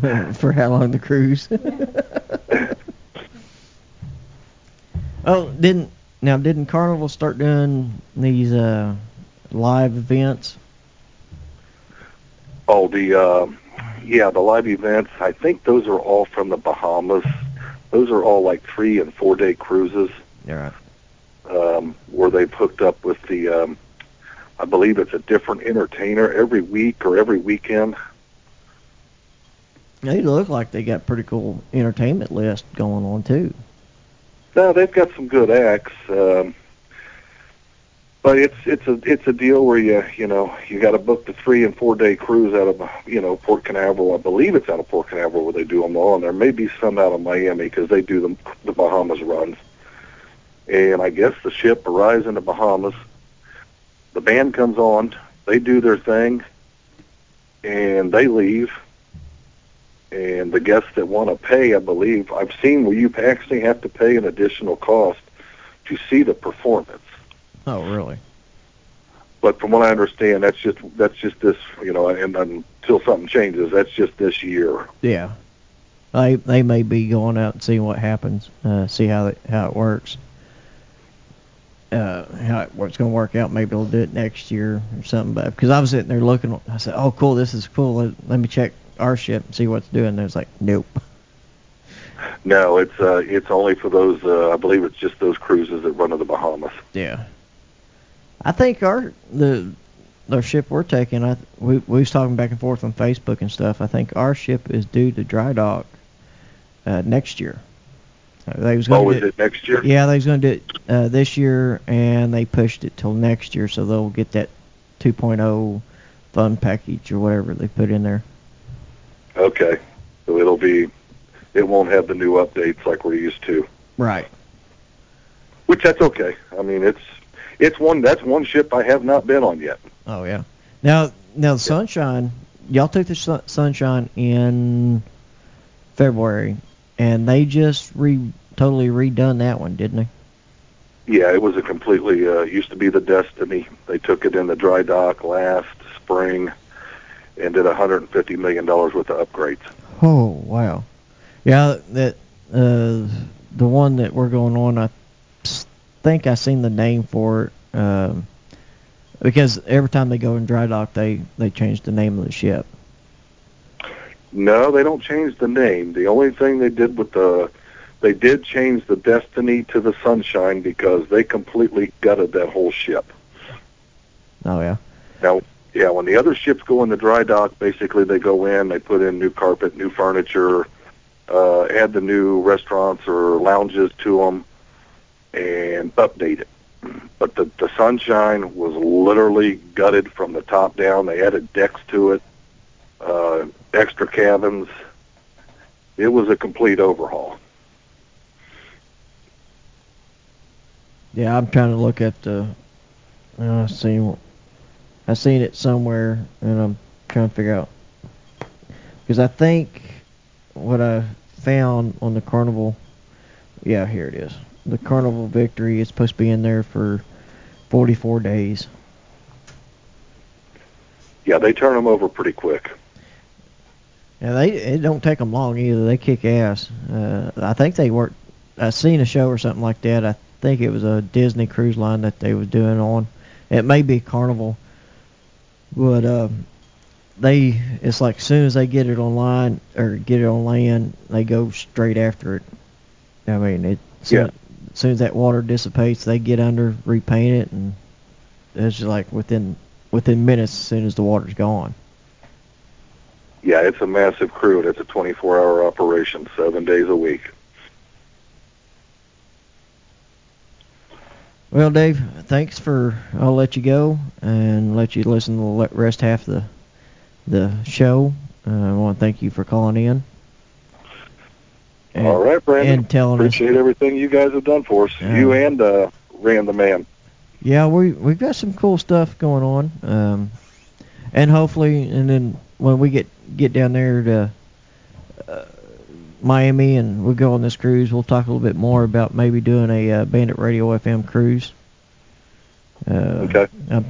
long? for how long the cruise? oh, didn't now didn't Carnival start doing these uh live events? Oh, the uh, yeah, the live events. I think those are all from the Bahamas. Those are all like three and four day cruises All right. um, where they've hooked up with the. Um, I believe it's a different entertainer every week or every weekend. They look like they got pretty cool entertainment list going on too. No, they've got some good acts, um, but it's it's a it's a deal where you you know you got to book the three and four day cruise out of you know Port Canaveral. I believe it's out of Port Canaveral where they do them all, and there may be some out of Miami because they do the the Bahamas runs. And I guess the ship arrives in the Bahamas. The band comes on, they do their thing, and they leave. And the guests that want to pay, I believe, I've seen where you actually have to pay an additional cost to see the performance. Oh, really? But from what I understand, that's just that's just this, you know, and until something changes, that's just this year. Yeah. They they may be going out and seeing what happens, uh, see how it, how it works. Uh, how it, what's going to work out. Maybe they'll do it next year or something. But because I was sitting there looking, I said, "Oh, cool, this is cool. Let, let me check our ship and see what's doing." And it's like, nope. No, it's uh, it's only for those. Uh, I believe it's just those cruises that run to the Bahamas. Yeah. I think our the the ship we're taking, I we we was talking back and forth on Facebook and stuff. I think our ship is due to dry dock uh, next year. Uh, They was going Oh, to is do it next year? Yeah, they was going to do it uh, this year, and they pushed it till next year, so they'll get that 2.0 fun package or whatever they put in there. Okay, so it'll be, it won't have the new updates like we're used to. Right. Which that's okay. I mean, it's it's one that's one ship I have not been on yet. Oh yeah. Now now the sunshine, y'all took the sun, sunshine in February, and they just re totally redone that one, didn't they? Yeah, it was a completely uh, used to be the Destiny. They took it in the dry dock last spring and did 150 million dollars worth of upgrades. Oh wow. Yeah, that uh the one that we're going on, I think I seen the name for it. Um, because every time they go in dry dock, they they change the name of the ship. No, they don't change the name. The only thing they did with the they did change the Destiny to the Sunshine because they completely gutted that whole ship. Oh yeah. Now, yeah, when the other ships go in the dry dock, basically they go in, they put in new carpet, new furniture, uh, add the new restaurants or lounges to them, and update it. But the the Sunshine was literally gutted from the top down. They added decks to it, uh, extra cabins. It was a complete overhaul. Yeah, I'm trying to look at the. Uh, see, I seen it somewhere, and I'm trying to figure out because I think what I found on the Carnival. Yeah, here it is. The Carnival Victory is supposed to be in there for 44 days. Yeah, they turn them over pretty quick. Yeah, they it don't take them long either. They kick ass. Uh, I think they worked. I seen a show or something like that. I think it was a Disney cruise line that they was doing on. It may be Carnival, but uh, they it's like as soon as they get it online or get it on land, they go straight after it. I mean, it. Yeah. As soon as that water dissipates, they get under, repaint it, and it's just like within within minutes as soon as the water's gone. Yeah, it's a massive crew, and it's a 24-hour operation, seven days a week. Well, Dave, thanks for. I'll let you go and let you listen to the rest half of the the show. Uh, I want to thank you for calling in. And, All right, Brandon. And telling us. Appreciate everything you guys have done for us. You and uh, Rand the Man. Yeah, we we've got some cool stuff going on, um, and hopefully, and then when we get get down there to uh, Miami and we go on this cruise, we'll talk a little bit more about maybe doing a uh, Bandit Radio FM cruise. Uh, Okay. I,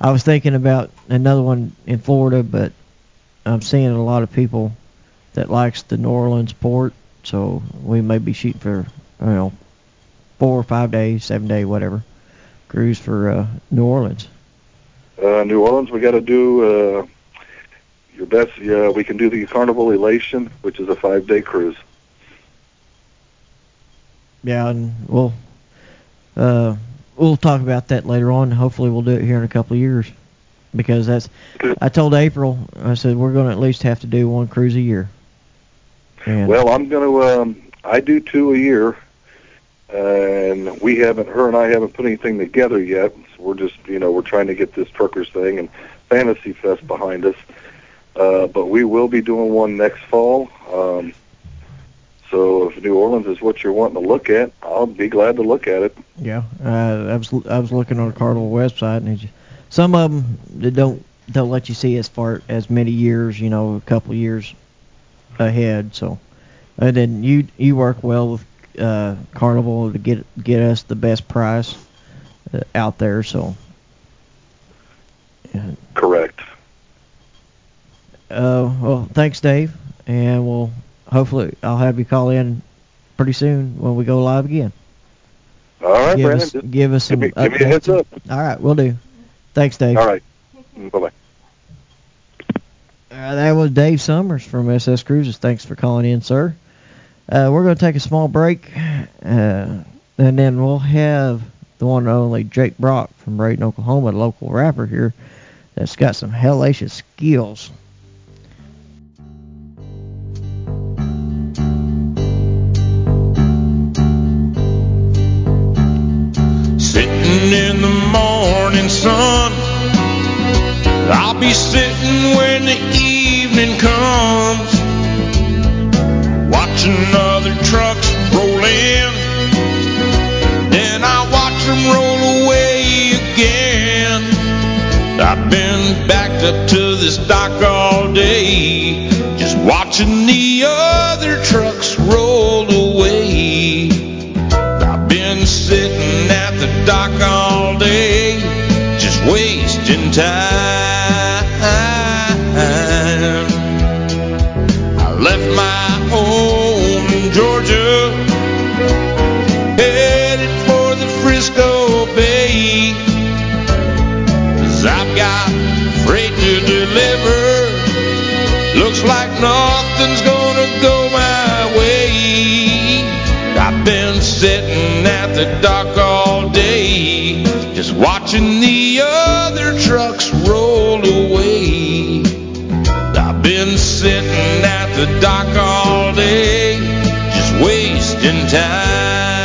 I was thinking about another one in Florida, but I'm seeing a lot of people that likes the New Orleans port, so we may be shooting for you know four or five days, seven day, whatever cruise for uh, New Orleans. Uh, New Orleans, we got to do uh, your best. Yeah, we can do the Carnival Elation, which is a five-day cruise. Yeah, and we'll uh, we'll talk about that later on. Hopefully, we'll do it here in a couple of years because that's. I told April, I said we're going to at least have to do one cruise a year. And Well, I'm going to. Um, I do two a year, and we haven't. Her and I haven't put anything together yet. So we're just, you know, we're trying to get this truckers thing and Fantasy Fest behind us. Uh, but we will be doing one next fall. Um, so if New Orleans is what you're wanting to look at, I'll be glad to look at it. Yeah, uh, I was I was looking on the Carnival website, and it's, some of them they don't don't let you see as far as many years, you know, a couple years ahead. So, and then you you work well with uh, Carnival to get get us the best price uh, out there. So, yeah. Correct. Uh, well, thanks, Dave, and we'll hopefully I'll have you call in pretty soon when we go live again. All right, give Brandon. us give us some give me, give me a heads up. All right, we'll do. Thanks, Dave. All right. Bye bye. Uh, that was Dave Summers from SS Cruises. Thanks for calling in, sir. Uh, we're going to take a small break, uh, and then we'll have the one and only Jake Brock from Braden, Oklahoma, a local rapper here that's got some hellacious skills. Sitting in the morning sun. I'll be sitting when the evening comes. Watching other trucks roll in. Then I watch them roll away again. I've been backed up to this dock all day. Just watching the other trucks roll away. I've been sitting at the dock all day, just wasting time. The dock all day, just watching the other trucks roll away. I've been sitting at the dock all day, just wasting time.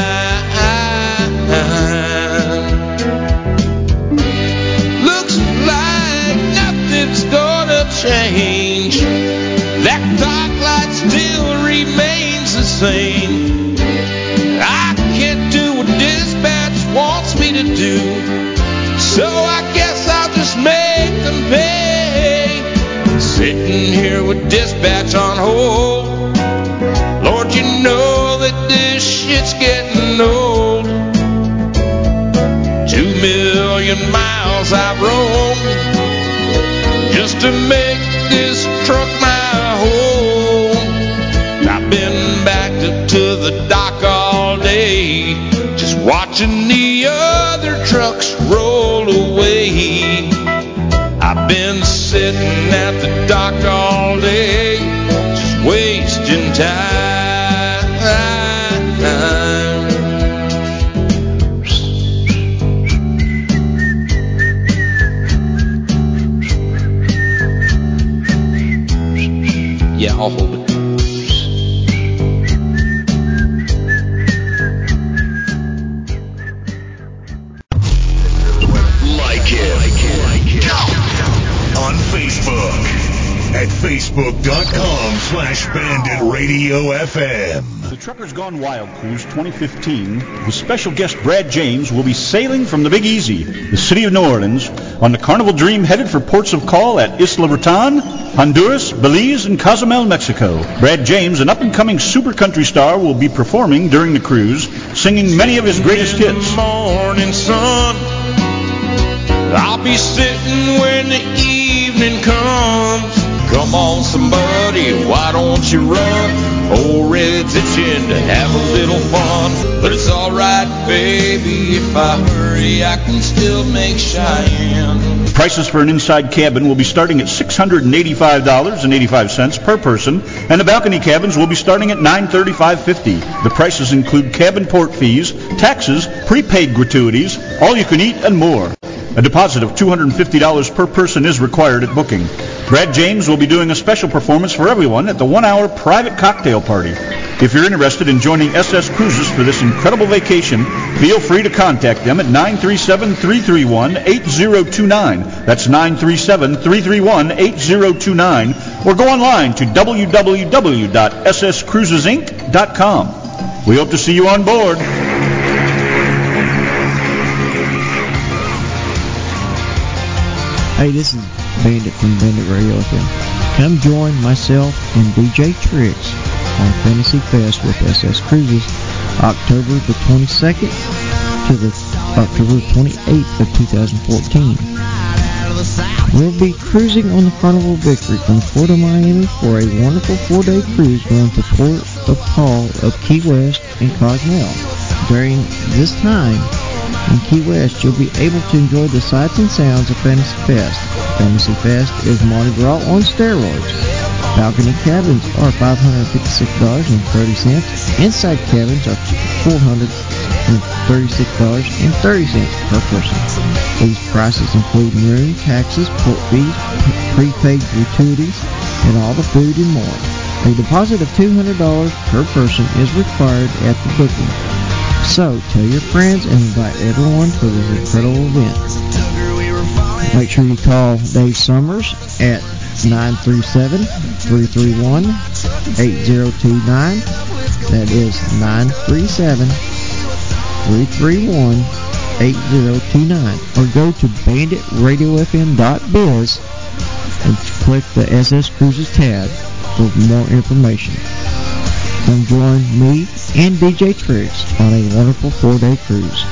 Looks like nothing's gonna change. That dock light still remains the same. The Gone Wild Cruise 2015 with special guest Brad James will be sailing from the Big Easy, the city of New Orleans, on the Carnival Dream headed for ports of call at Isla Roatan, Honduras, Belize, and Cozumel, Mexico. Brad James, an up-and-coming super country star, will be performing during the cruise, singing many of his greatest hits. Morning sun. I'll be sitting when the evening comes. Come on, somebody, why don't you run? Red's itching to have a little fun. But it's alright, baby, if I hurry, I can still make Cheyenne. Prices for an inside cabin will be starting at $685.85 per person, and the balcony cabins will be starting at $935.50. The prices include cabin port fees, taxes, prepaid gratuities, all you can eat, and more. A deposit of $250 per person is required at booking. Brad James will be doing a special performance for everyone at the one-hour private cocktail party. If you're interested in joining SS Cruises for this incredible vacation, feel free to contact them at 937-331-8029. That's 937-331-8029. Or go online to www.sscruisesinc.com. We hope to see you on board. Hey, this is Bandit from Bandit Radio FM. Come join myself and DJ Tricks on Fantasy Fest with SS Cruises October the 22nd to the October 28th of 2014. We'll be cruising on the Carnival Victory from Port of Miami for a wonderful four-day cruise going to Port of Call of Key West and Cozumel. During this time, in Key West, you'll be able to enjoy the sights and sounds of Fantasy Fest. Fantasy Fest is Mardi Gras on steroids. Balcony cabins are $556.30. Inside cabins are $436.30 per person. These prices include room, taxes, port fees, prepaid gratuities, and all the food and more. A deposit of $200 per person is required at the booking. So tell your friends and invite everyone to this incredible event. Make sure you call Dave Summers at 937-331-8029. That is 937-331-8029. Or go to banditradiofm.biz and click the SS Cruises tab for more information. Come join me and DJ Tricks on a wonderful four-day cruise.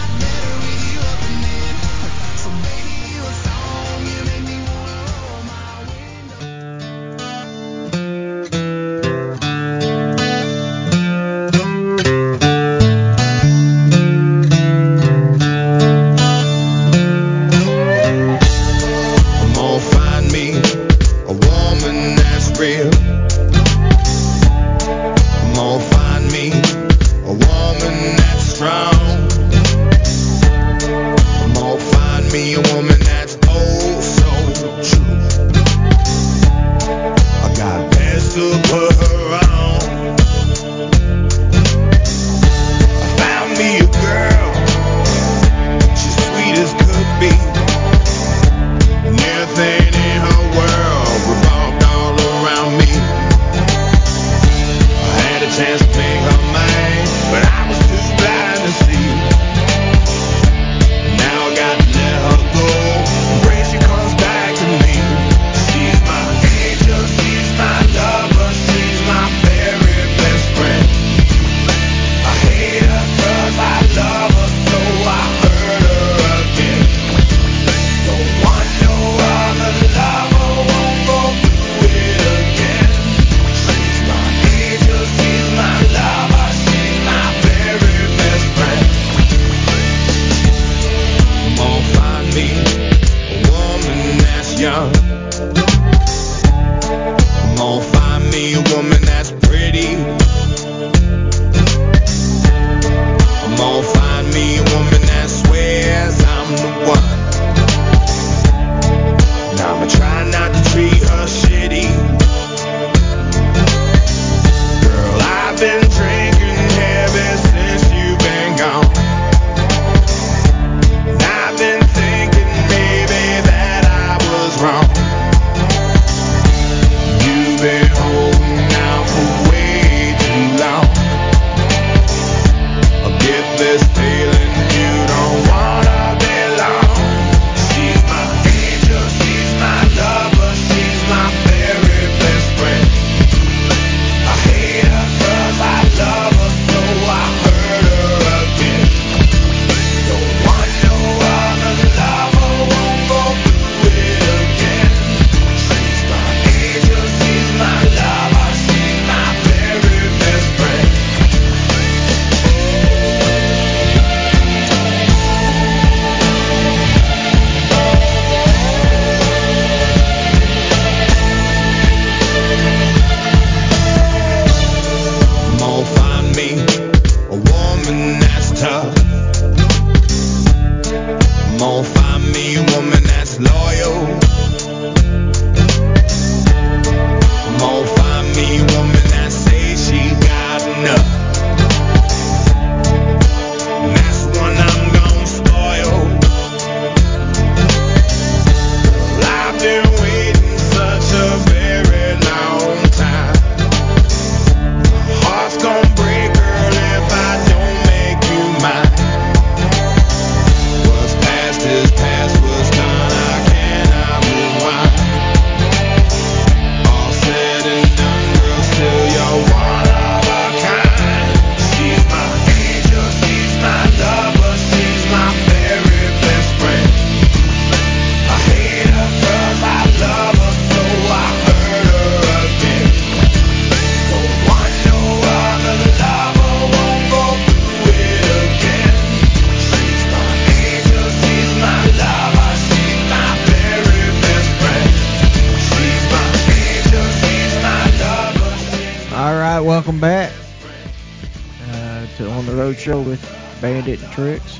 Bandit Tricks.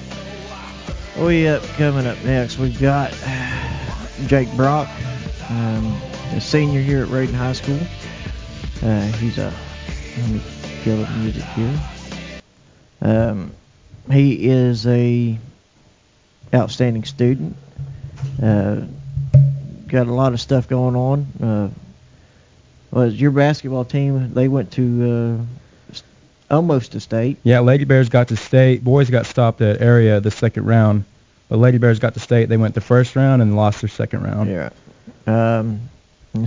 We up coming up next. We've got Jake Brock, um, a senior here at Reydon High School. Uh, he's a let me kill the music here. Um, he is a outstanding student. Uh, got a lot of stuff going on. Uh, was your basketball team? They went to uh, almost to state. Yeah, Lady Bears got to state. Boys got stopped at area the second round, but Lady Bears got to state. They went the first round and lost their second round. Yeah. Um,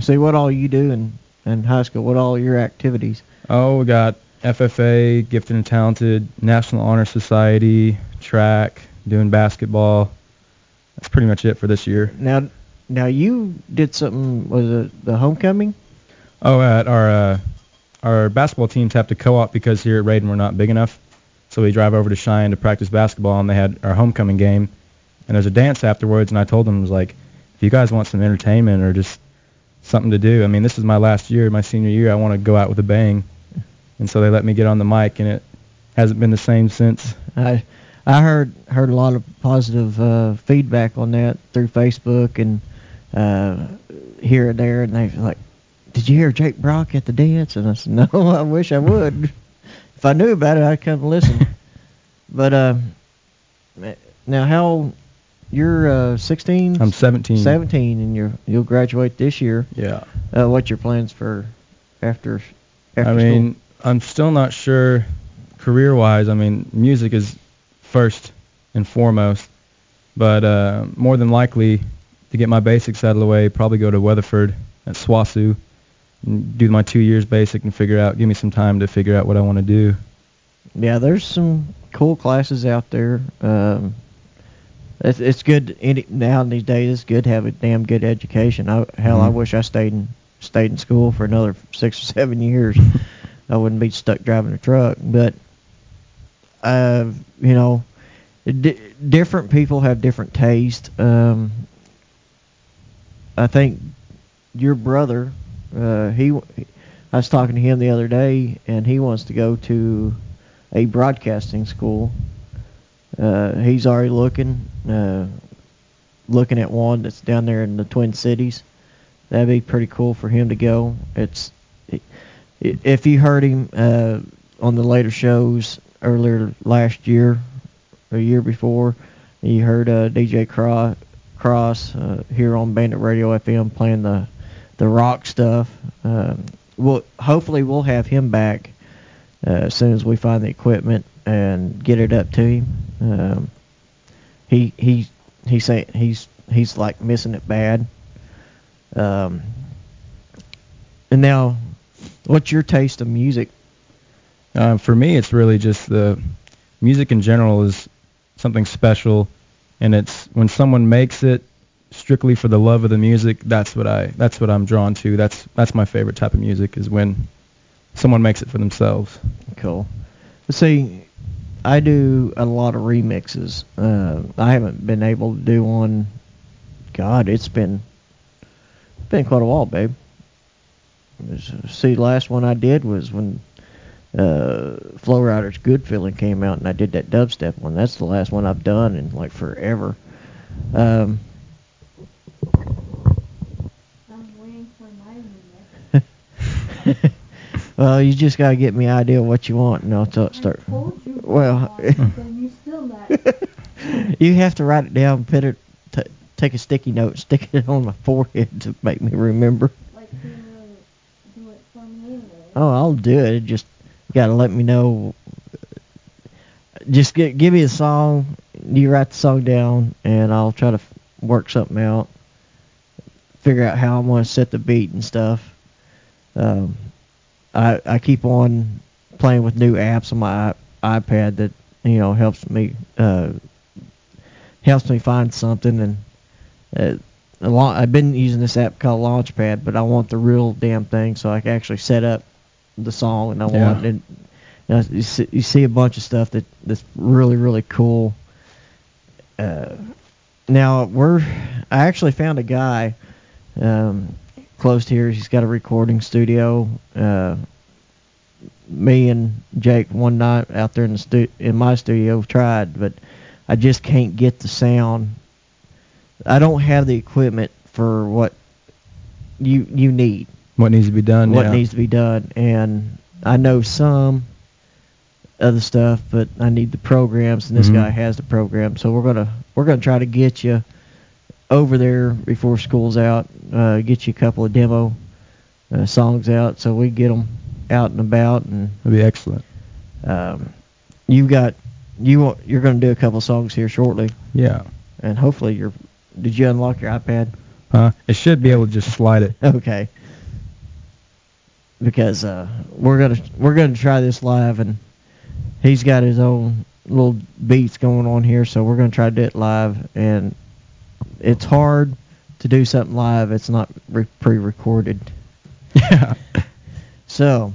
see what all you do in in high school. What all your activities? Oh, we got FFA, Gifted and Talented, National Honor Society, track, doing basketball. That's pretty much it for this year. Now, now you did something. Was it the homecoming? Oh, at our uh, our basketball teams have to co-op because here at Reydon we're not big enough. So we drive over to Cheyenne to practice basketball, and they had our homecoming game, and there's a dance afterwards. And I told them I was like, if you guys want some entertainment or just something to do, I mean, this is my last year, my senior year. I want to go out with a bang, and so they let me get on the mic, and it hasn't been the same since. I I heard heard a lot of positive uh, feedback on that through Facebook and uh, here and there, and they like, "Did you hear Jake Brock at the dance?" And I said, "No, I wish I would. if I knew about it, I'd come and listen." but uh, now, how you're uh, 16? I'm 17. 17, and you're you'll graduate this year. Yeah. Uh, what's your plans for after after I mean, I'm still not sure career-wise. I mean, music is first and foremost, but uh, more than likely to get my basics out of the way, probably go to Weatherford at SWOSU and do my two years basic and figure out, give me some time to figure out what I want to do. Yeah, there's some cool classes out there. Um, it's, it's good any, now in these days. It's good to have a damn good education. I, hell, I Mhm. wish I stayed in stayed in school for another six or seven years. I wouldn't be stuck driving a truck. But uh, you know, di- different people have different taste. Um, I think your brother, uh, he, I was talking to him the other day, and he wants to go to a broadcasting school. Uh, he's already looking, uh, looking at one that's down there in the Twin Cities. That'd be pretty cool for him to go. It's i if you heard him uh, on the later shows earlier last year, a year before, you heard uh, DJ Cross, Cross uh, here on Bandit Radio FM playing the the rock stuff. Um, we'll hopefully we'll have him back uh, as soon as we find the equipment and get it up to him. Um, he he he say he's he's like missing it bad. Um, and now, what's your taste of music? Uh, for me, it's really just the music in general is something special, and it's when someone makes it strictly for the love of the music. That's what I that's what I'm drawn to. That's that's my favorite type of music is when someone makes it for themselves. Cool. See, I do a lot of remixes. Uh, I haven't been able to do one. God, it's been been quite a while, babe. See, last one I did was when uh, Flo Rida's Good Feeling came out, and I did that dubstep one. That's the last one I've done in like forever. Um, I'm waiting for my well, you just gotta get me an idea of what you want, and I'll t- start. I told you Well, I wanted, and you still not. you have to write it down, put it, t- take a sticky note, stick it on my forehead to make me remember. like you really do it for me. Oh, I'll do it. Just you gotta let me know. Just gi- give me a song. You write the song down, and I'll try to f- work something out. Figure out how I'm gonna set the beat and stuff. Um, I I keep on playing with new apps on my iPad that you know helps me uh, helps me find something and. Uh, a lot, I've been using this app called Launchpad, but I want the real damn thing so I can actually set up the song and I Yeah. want it. You, know, you, see, you see a bunch of stuff that that's really really cool. Uh, now we're I actually found a guy um, close to here. He's got a recording studio. Uh, me and Jake one night out there in the stu- in my studio tried, but I just can't get the sound. I don't have the equipment for what you you need. What needs to be done? what yeah. needs to be done, and I know some other stuff, but I need the programs, and this Mhm. guy has the program, so we're gonna we're gonna try to get you over there before school's out, uh, get you a couple of demo uh, songs out, so we get them out and about, and That'd be excellent. um, you got you want you're gonna do a couple songs here shortly, Yeah. and hopefully you're. Did you unlock your iPad? Huh? It should be able to just slide it. Okay. Because uh, we're gonna we're gonna try this live, and he's got his own little beats going on here, so we're gonna try to do it live. And it's hard to do something live. It's not re- pre-recorded. Yeah. So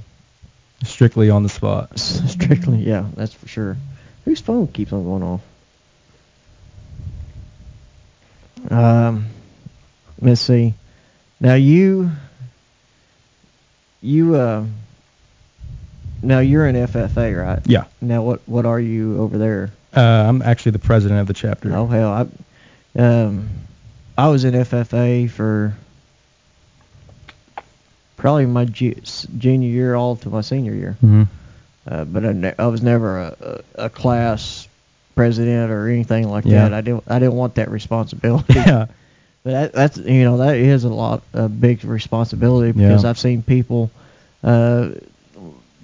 Strictly on the spot. strictly, yeah, that's for sure. Whose phone keeps on going off? Um, let's see. Now you, you, uh, now you're in FFA, right? Yeah. Now what, what are you over there? Uh, I'm actually the president of the chapter. Oh hell, I, um, I was in FFA for probably my ju- junior year all to my senior year. hmm Uh, but I, ne- I was never a, a, a class president or anything like Yeah. that. I didn't I didn't want that responsibility. Yeah. But that, that's you know that is a lot a big responsibility because Yeah. I've seen people. Uh,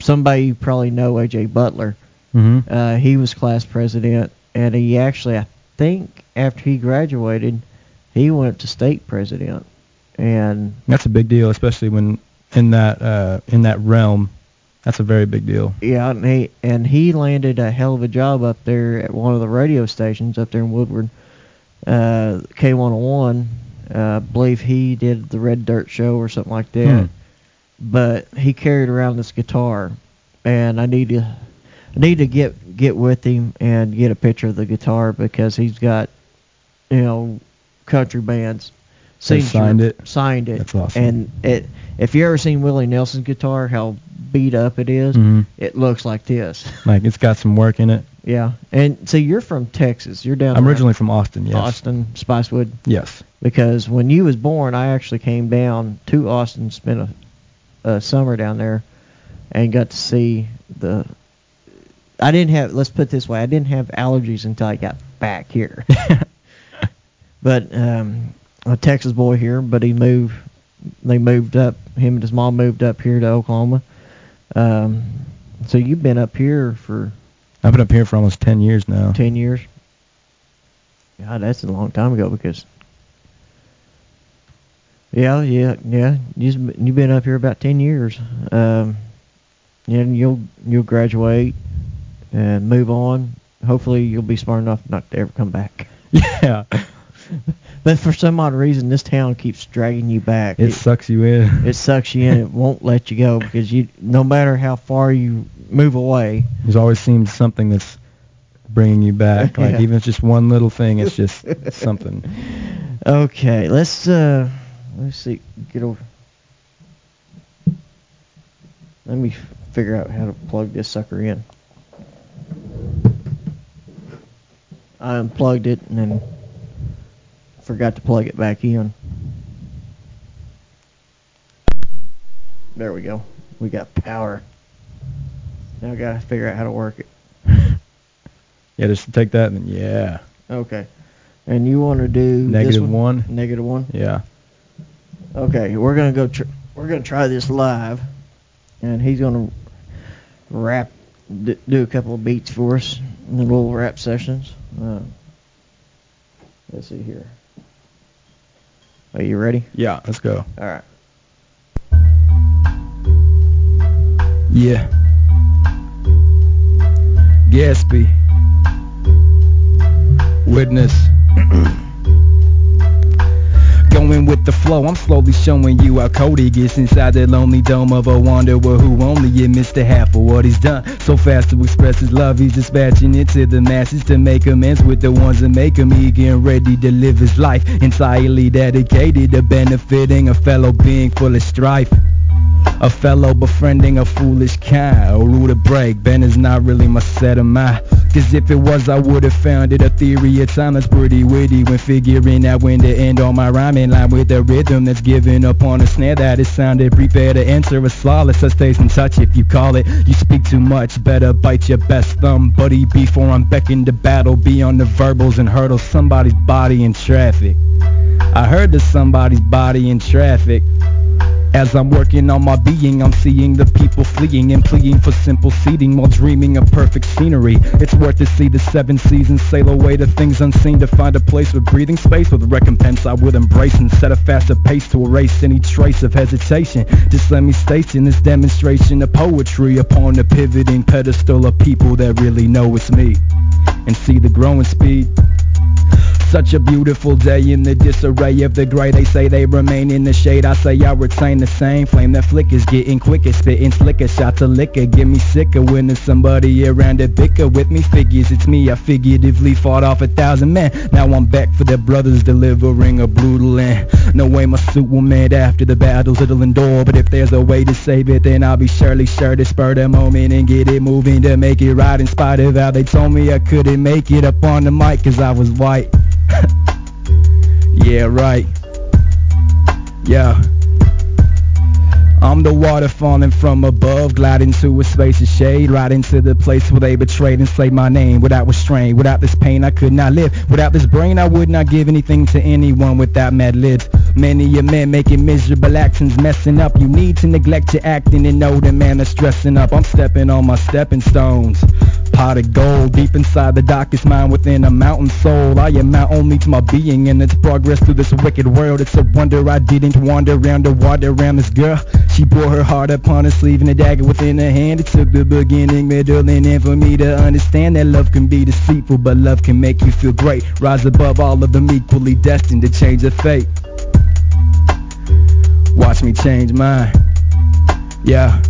somebody you probably know, AJ Butler. hmm Uh, he was class president, and he actually I think after he graduated, he went to state president. And That's a big deal, especially when in that uh, in that realm. That's a very big deal. Yeah, and he and he landed a hell of a job up there at one of the radio stations up there in Woodward, uh, K101. Uh, I believe he did the Red Dirt Show or something like that. Hmm. But he carried around this guitar, and I need to need to get get with him and get a picture of the guitar because he's got, you know, country bands. Signature- signed it? Signed it. That's awesome. And it, if you ever seen Willie Nelson's guitar, how beat up it is, Mhm. it looks like this. Like it's got some work in it. Yeah. And so you're from Texas. You're down I'm originally from Austin. Yes. Austin, Spicewood. Yes. Because when you was born, I actually came down to Austin, spent a, a summer down there, and got to see the. I didn't have. Let's put it this way. I didn't have allergies until I got back here. but um, a Texas boy here, but he moved. They moved up. Him and his mom moved up here to Oklahoma. Um, so you've been up here for I've been up here for almost 10 years now. ten years. God, that's a long time ago because. Yeah, yeah, yeah. You've you've been up here about ten years. Um, and you'll you'll graduate and move on. Hopefully, you'll be smart enough not to ever come back. Yeah. But for some odd reason, this town keeps dragging you back. It sucks you in. it sucks you in. It won't let you go because you, no matter how far you move away, There's always seems something that's bringing you back. Like Yeah. even if it's just one little thing, it's just something. Okay, let's uh let's see get over Let me figure out how to plug this sucker in. I unplugged it and then forgot to plug it back in. There we go. We got power. Now I gotta figure out how to work it. Yeah, just take that and then yeah. Okay. And you want to do Negative one? one. Negative one. Yeah. Okay, we're gonna go. Tr- we're gonna try this live, and he's gonna rap, d- do a couple of beats for us, in the little rap sessions. Uh, let's see here. Are you ready? Yeah, let's go. All right. Yeah. Gatsby. Witness. With the flow, I'm slowly showing you how Cody gets inside that lonely dome of a wanderer who only admits to half of what he's done. So fast to express his love, he's dispatching it to the masses to make amends with the ones that make him eager and ready to live his life entirely dedicated to benefiting a fellow being full of strife. A fellow befriending a foolish kind. A rule to break. Ben is not really my set of mind. Cause if it was, I would have found it. A theory of time that's pretty witty when figuring out when to end on my rhyming line with a rhythm that's given up on a snare that is sounded. Prepare to answer a flawless. I stays in touch if you call it. You speak too much, better bite your best thumb, buddy, before I'm beckoned to battle. Be on the verbals and hurdle somebody's body in traffic. I heard that somebody's body in traffic. As I'm working on my being, I'm seeing the people fleeing and pleading for simple seating while dreaming of perfect scenery. It's worth to see the seven seasons sail away to things unseen to find a place with breathing space with recompense I would embrace and set a faster pace to erase any trace of hesitation. Just let me station this demonstration of poetry upon the pivoting pedestal of people that really know it's me and see the growing speed. Such a beautiful day in the disarray of the gray. They say they remain in the shade. I say I retain the same flame that flickers, getting quicker, spitting slicker. Shots of liquor get me sicker when there's somebody around to bicker with me. Figures it's me. I figuratively fought off a thousand men. Now I'm back for the brothers delivering a brutal end. No way my suit will mend after the battles it'll endure. But if there's a way to save it, then I'll be surely sure to spur the moment and get it moving to make it right. In spite of how they told me I couldn't make it up on the mic, cause I was white. Yeah, right. Yeah. I'm the water falling from above, gliding to a space of shade, right into the place where they betrayed and slayed my name. Without restraint, without this pain, I could not live. Without this brain, I would not give anything to anyone without mad lids. Many a man making miserable actions, messing up. You need to neglect your acting and know the man that's dressing up. I'm stepping on my stepping stones. Pot of gold deep inside the darkest mind within a mountain soul. I amount only to my being and its progress through this wicked world. It's a wonder I didn't wander around the water around this girl. She bore her heart upon her sleeve and a dagger within her hand. It took the beginning, middle, and end for me to understand that love can be deceitful, but love can make you feel great. Rise above all of them equally destined to change their fate. Watch me change mine. Yeah.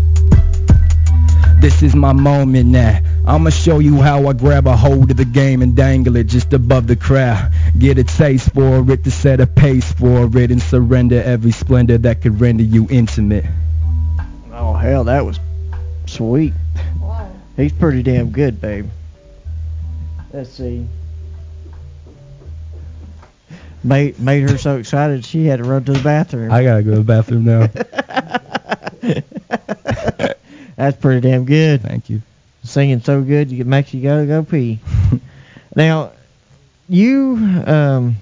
This is my moment now. I'ma show you how I grab a hold of the game and dangle it just above the crowd. Get a taste for it to set a pace for it and surrender every splendor that could render you intimate. Oh hell, that was sweet. Wow. He's pretty damn good, babe. Let's see. Made made her so excited she had to run to the bathroom. I gotta go to the bathroom now. That's pretty damn good. Thank you. Singing so good, it makes you gotta go pee. now, you um,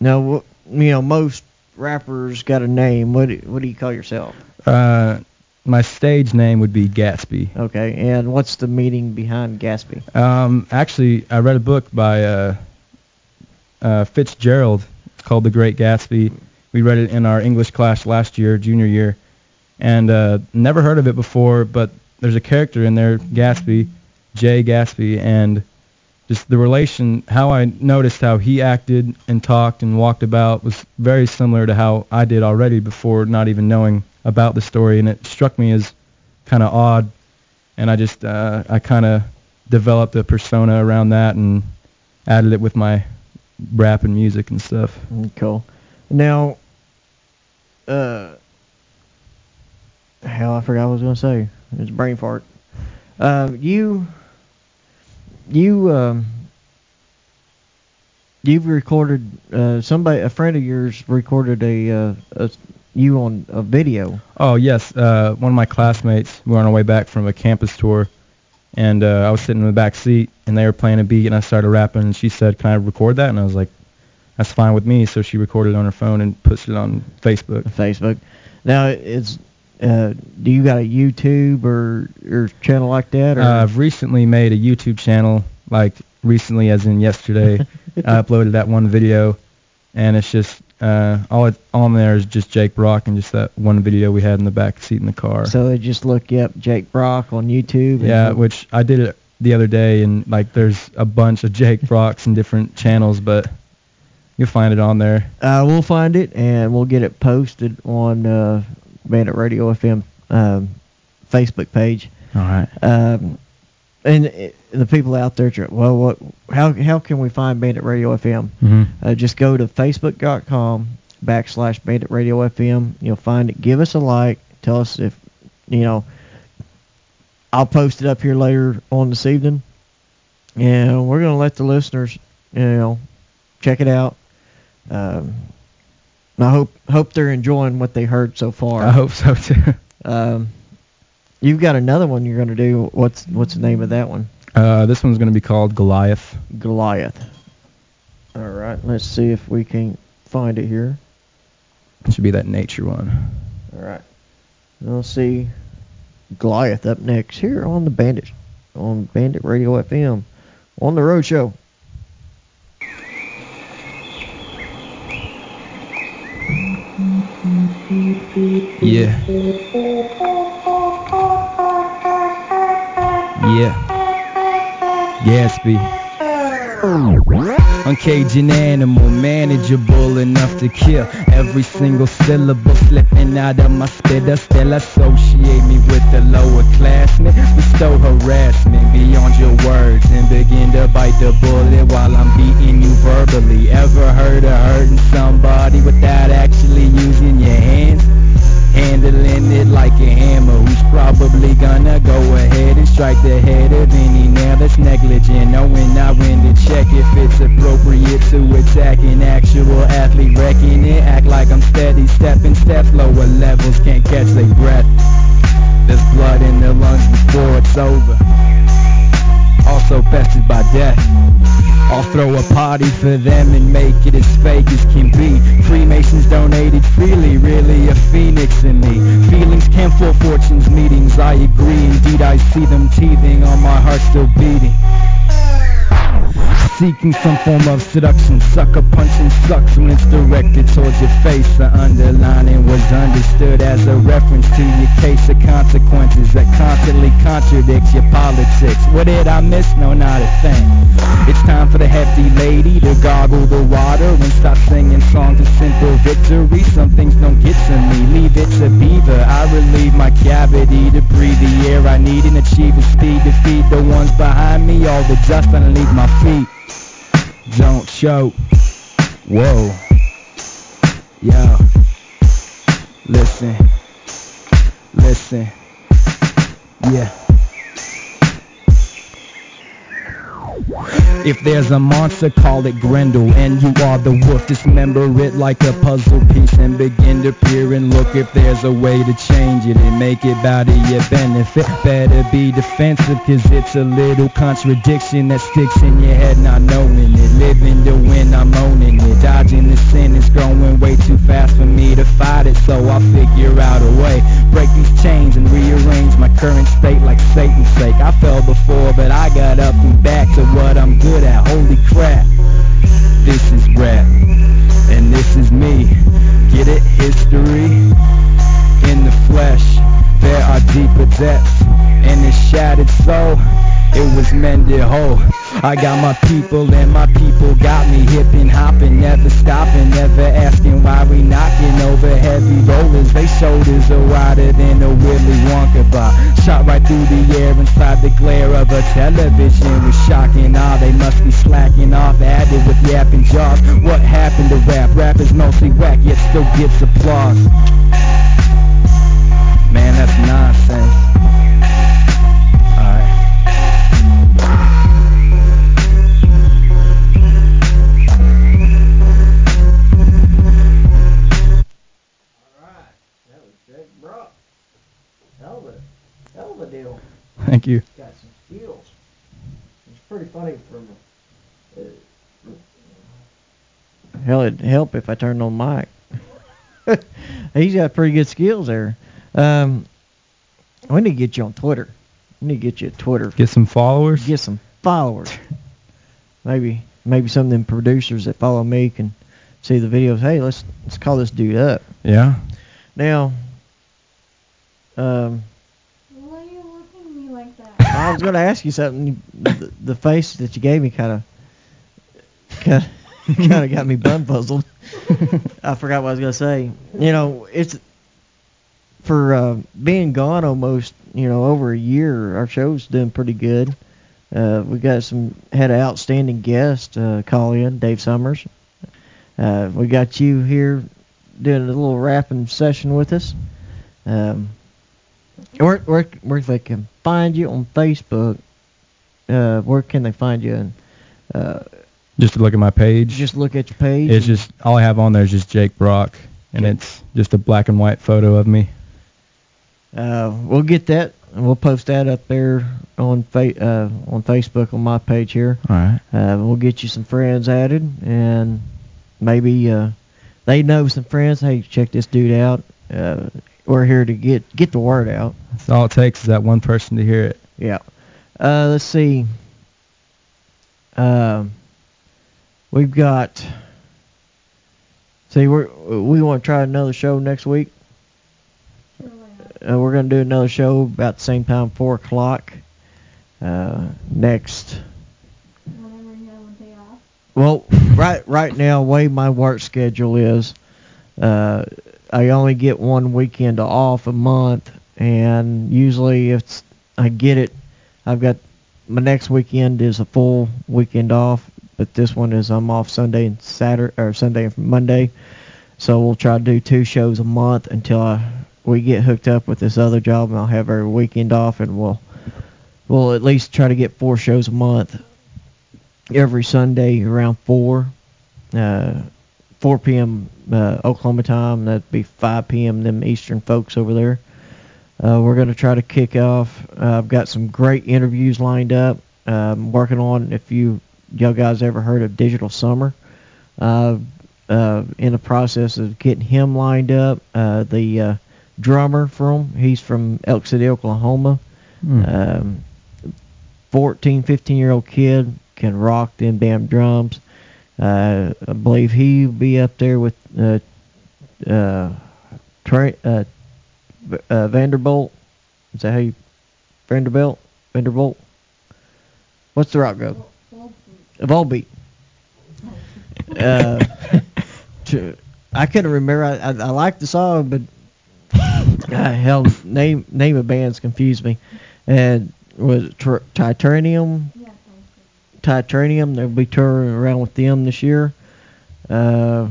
now you know most rappers got a name. What do, what do you call yourself? Uh, my stage name would be Gatsby. Okay, and what's the meaning behind Gatsby? Um, actually, I read a book by uh, uh, Fitzgerald. It's called The Great Gatsby. We read it in our English class last year, junior year, and uh, never heard of it before. But there's a character in there, Gatsby, Jay Gatsby, and just the relation, how I noticed how he acted and talked and walked about was very similar to how I did already before not even knowing about the story, and it struck me as kind of odd, and I just uh, I kind of developed a persona around that and added it with my rap and music and stuff. Mm, Cool. Now, uh, hell, I forgot what I was gonna say. It's a brain fart. Uh, you, you, um, you've recorded. Uh, somebody, a friend of yours, recorded a, uh, a you on a video. Oh yes, uh, one of my classmates. We were on our way back from a campus tour, and uh, I was sitting in the back seat, and they were playing a beat, and I started rapping, and she said, "Can I record that?" And I was like, "That's fine with me." So she recorded it on her phone and posted it on Facebook. Facebook. Now, it's. Uh, do you got a YouTube or or channel like that? Or Uh, I've recently made a YouTube channel, like recently, as in yesterday. I uploaded that one video, and it's just uh, all it on there is just Jake Brock and just that one video we had in the back seat in the car. so they just look up Jake Brock on YouTube. and Yeah, look- which I did it the other day, and like there's a bunch of Jake Brocks and different channels, but you'll find it on there. Uh, we'll find it and we'll get it posted on uh, Bandit Radio FM um, Facebook page. All right. Um, and it, the people out there, well, what? How how can we find Bandit Radio FM? Mm-hmm. Uh, just go to facebook.com backslash Bandit Radio FM. You'll find it. Give us a like. Tell us if you know. I'll post it up here later on this evening, and we're gonna let the listeners, you know, check it out. Um, I hope hope they're enjoying what they heard so far. I hope so too. Um, you've got another one you're gonna do. What's what's the name of that one? Uh, this one's going to be called Goliath. Goliath. All right, let's see if we can find it here. It should be that nature one. All right. We'll see Goliath up next here on the Bandit on Bandit Radio FM on the Road Show. Yeah. Yeah. Gatsby. Uncaging animal, manageable enough to kill. Every single syllable slipping out of my spitter. Still associate me with for them Seeking some form of seduction, sucker punching sucks when it's directed towards your face. The underlining was understood as a reference to your case of consequences that constantly contradicts your politics. What did I miss? No, not a thing. It's time for the hefty lady to gargle the water and stop singing songs of simple victory. Some things don't get to me, leave it to beaver. I relieve my cavity to breathe the air I need and achieve the speed to feed the ones behind me. All the dust underneath my feet. Don't choke. Whoa. Yo. Listen. Listen. Yeah. If there's a monster, call it Grendel, and you are the wolf. Dismember it like a puzzle piece and begin to peer and look if there's a way to change it and make it bow to your benefit. Better be defensive, cause it's a little contradiction that sticks in your head not knowing it. Living to win, I'm owning it. Dodging the sin is growing way too fast for me to fight it, so I'll figure out a way. Break these chains and rearrange my current state like Satan's sake. I fell before, but I got up and back to what I'm good at. Holy crap. This is rap. And this is me. Get it? History. In the flesh. There are deeper depths. In this shattered soul. It was mended whole. I got my people and my people got me hipping, hopping, never stopping, never asking why we knocking over heavy rollers. They shoulders are wider than a Willy Wonka bar. Shot right through the air inside the glare of a television was shocking. Ah, they must be slacking off, added with yapping jaws. What happened to rap? Rap is mostly whack, yet still gets applause. Thank you. Got some skills. It's pretty funny from. Uh, hell, it'd help if I turned on mic. He's got pretty good skills there. Um, we need to get you on Twitter. We need to get you a Twitter. Get some followers. Get some followers. maybe maybe some of them producers that follow me can see the videos. Hey, let's let's call this dude up. Yeah. Now, um, Why are you looking at me like that? I was going to ask you something. The, the face that you gave me kind of kind of got me bum puzzled. I forgot what I was going to say. You know, it's for uh, being gone almost, you know, over a year. Our show's doing pretty good. Uh, we got some had an outstanding guest uh, call in, Dave Summers. Uh, we got you here doing a little rapping session with us. Um, where where where they can find you on Facebook? Uh, where can they find you? And uh, Just to look at my page. just look at your page. It's just all I have on there is just Jake Brock, and it's just a black and white photo of me. Uh, we'll get that and we'll post that up there on fa- uh, on Facebook on my page here. All right. Uh, we'll get you some friends added, and maybe uh, they know some friends. Hey, check this dude out. Uh, we're here to get get the word out. That's all it takes is that one person to hear it. Yeah. Uh, let's see. Um, we've got. See, we're we want to try another show next week. Uh, we're gonna do another show about the same time, four o'clock. Uh, next. Whenever you have a day off. Well, right right now, way my work schedule is, uh, I only get one weekend off a month, and usually if I get it, I've got my next weekend is a full weekend off, but this one is I'm off Sunday and Saturday or Sunday and Monday, so we'll try to do two shows a month until I we get hooked up with this other job, and I'll have every weekend off, and we'll we'll at least try to get four shows a month every Sunday around four, uh, 4 p.m. Uh, Oklahoma time. That'd be 5 p.m. them Eastern folks over there. Uh, we're gonna try to kick off. Uh, I've got some great interviews lined up. I'm working on. If you y'all guys ever heard of Digital Summer, uh, uh, in the process of getting him lined up. Uh, the uh, drummer from he's from Elk City, Oklahoma. Mm. Um, 14, 15 year old kid can rock them damn drums. Uh, I believe he'll be up there with uh, uh, Tra- Vanderbilt. Is that how you Vanderbilt? Vanderbilt? What's the rock group? Volbeat. Uh, I couldn't remember. I, I, I like the song, but uh, hell, name name of bands confused me. And was it Titanium? Titanium. They'll be touring around with them this year. Uh,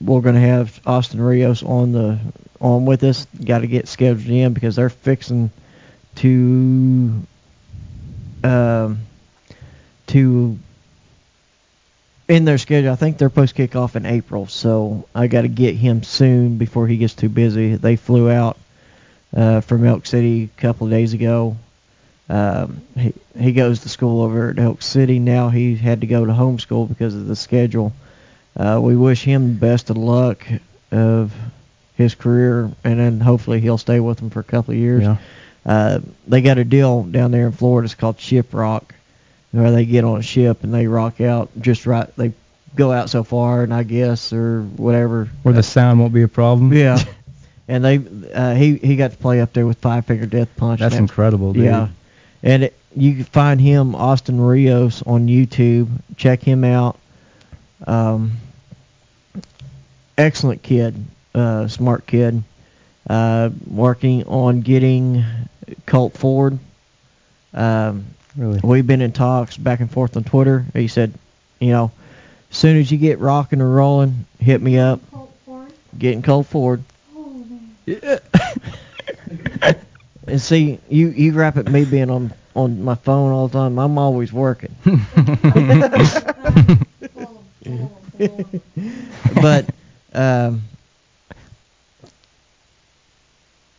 we're gonna have Austin Rios on the on with us. Got to get scheduled in because they're fixing to um, to in their schedule. I think they're supposed to kick off in April, so I got to get him soon before he gets too busy. They flew out uh, from Elk City a couple of days ago. Um, he he goes to school over at Elk City now. He had to go to homeschool because of the schedule. Uh, we wish him the best of luck of his career, and then hopefully he'll stay with them for a couple of years. Yeah. Uh, they got a deal down there in Florida. It's called Ship Rock, where they get on a ship and they rock out just right. They go out so far, and I guess or whatever. Where the sound won't be a problem. Yeah. And they uh, he he got to play up there with Five Finger Death Punch. That's That- incredible, dude. Yeah. And it, you can find him Austin Rios on YouTube. Check him out. Um, excellent kid, uh, smart kid. Uh, working on getting Colt Ford. Um, Really. we've been in talks back and forth on Twitter. He said, you know, as soon as you get rocking and rolling, hit me up. Colt Ford. Getting Colt Ford. Oh man. And see, you you rap at me being on on my phone all the time. I'm always working. But um,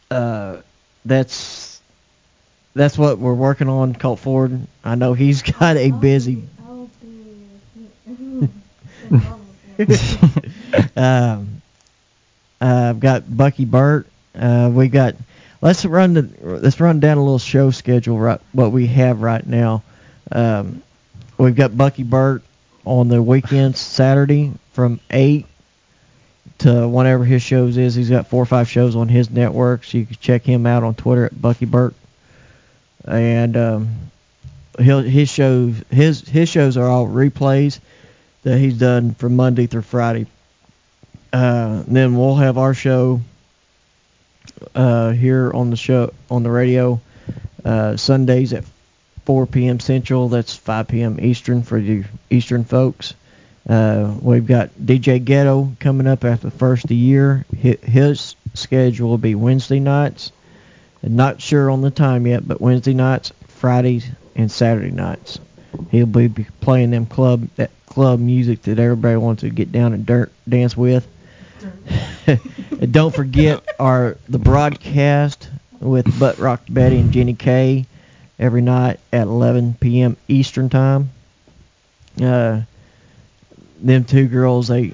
uh, that's that's what we're working on. Colt Ford. I know he's got a busy. Um, uh, I've got Bucky Burt. Uh, we got. Let's run the. Let's run down a little show schedule. Right, what we have right now. Um, we've got Bucky Burt on the weekends, Saturday from eight to whenever his shows is. He's got four or five shows on his network, so you can check him out on Twitter at Bucky Burt. And um, he'll his shows his his shows are all replays that he's done from Monday through Friday. Uh, then we'll have our show uh, here on the show on the radio uh, Sundays at 4 p.m. Central. That's 5 p.m. Eastern for you Eastern folks. Uh, we've got DJ Ghetto coming up after the first of the year. His schedule will be Wednesday nights. Not sure on the time yet, but Wednesday nights, Fridays, and Saturday nights. He'll be playing them club that club music that everybody wants to get down and dirt dance with. don't forget our the broadcast with Butt Rock Betty and Jenny K every night at 11 p.m. Eastern time. Uh, them two girls they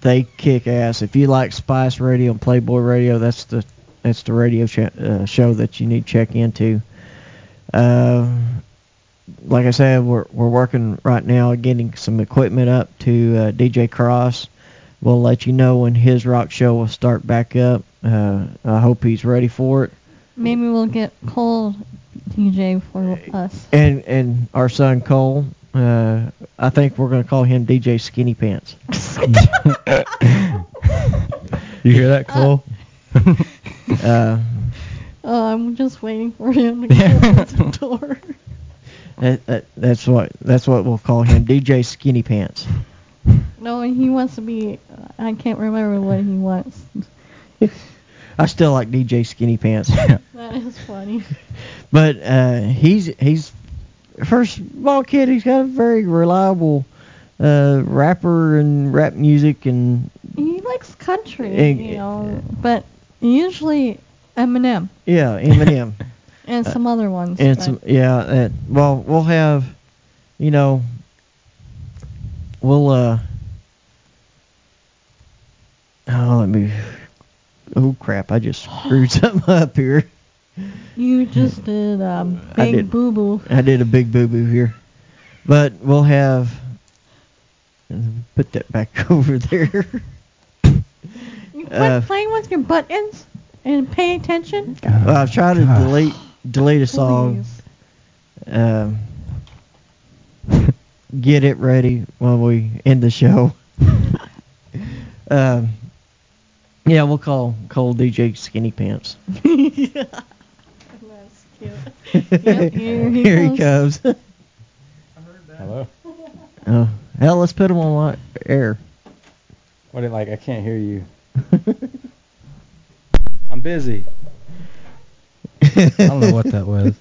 they kick ass. If you like Spice Radio and Playboy Radio, that's the that's the radio sh- uh, show that you need to check into. Uh, like I said, we're we're working right now getting some equipment up to uh, DJ Cross. We'll let you know when his rock show will start back up. Uh, I hope he's ready for it. Maybe we'll get Cole DJ for us. And and our son Cole, uh, I think we're gonna call him DJ Skinny Pants. You hear that, Cole? uh, Oh, I'm just waiting for him to come get the door. that, that, that's what that's what we'll call him, DJ Skinny Pants. No, he wants to be. I can't remember what he wants. I still like DJ Skinny Pants. That is funny. But uh, he's he's first of all, kid. He's got a very reliable uh, rapper and rap music, and He likes country, Eh, you know, but usually Eminem yeah, Eminem and some other ones. and some yeah. Uh, well, we'll have, you know, we'll uh. Oh, let me. Oh crap! I just screwed something up here. You just did a big did. boo boo. I did a big boo boo here, but we'll have. Put that back over there. You quit Uh, playing with your buttons and pay attention. Well, I've tried to delete delete a song. Please. Um, get it ready when we end the show. um, yeah, we'll call call DJ Skinny Pants. That's cute. Yep, here he Here comes. he comes. Hello? oh, hell, let's put him on li- air. What it like? I can't hear you. I'm busy. I don't know what that was.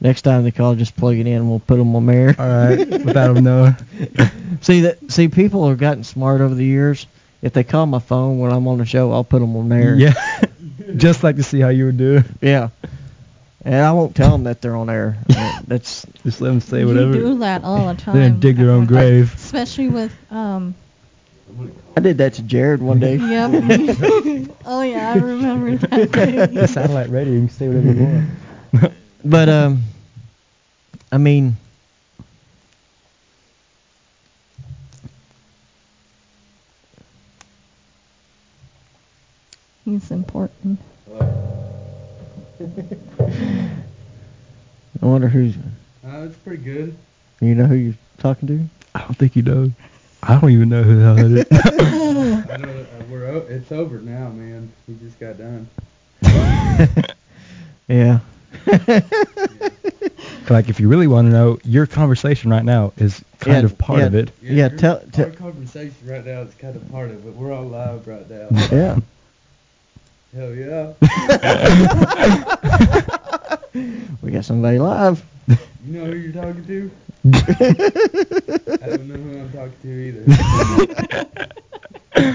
Next time they call, just plug it in. And we'll put them on air. All right, without him knowing. see that? See, people have gotten smart over the years. If they call my phone when I'm on the show, I'll put them on air. Yeah. Just like to see how you would do. Yeah. And I won't tell them that they're on air. That's Just let them say You whatever. do that all the time. They're gonna dig their own grave. Especially with um. I did that to Jared one day. Yep. oh yeah, I remember that. Day. Satellite radio, you can say whatever you want. But um, I mean, He's important. I wonder who's. Uh, it's pretty good. You know who you're talking to? I don't think you know. I don't even know who the hell it is. I know that, uh, we're o- it's over now, man. We just got done. Yeah. like, if you really want to know, your conversation right now is kind Yeah, of part yeah. of it. Yeah, your- tell- Our tell- conversation right now is kind of part of it. We're all live right now. Yeah. Hell yeah. we got somebody live. You know who you're talking to? I don't know who I'm talking to either.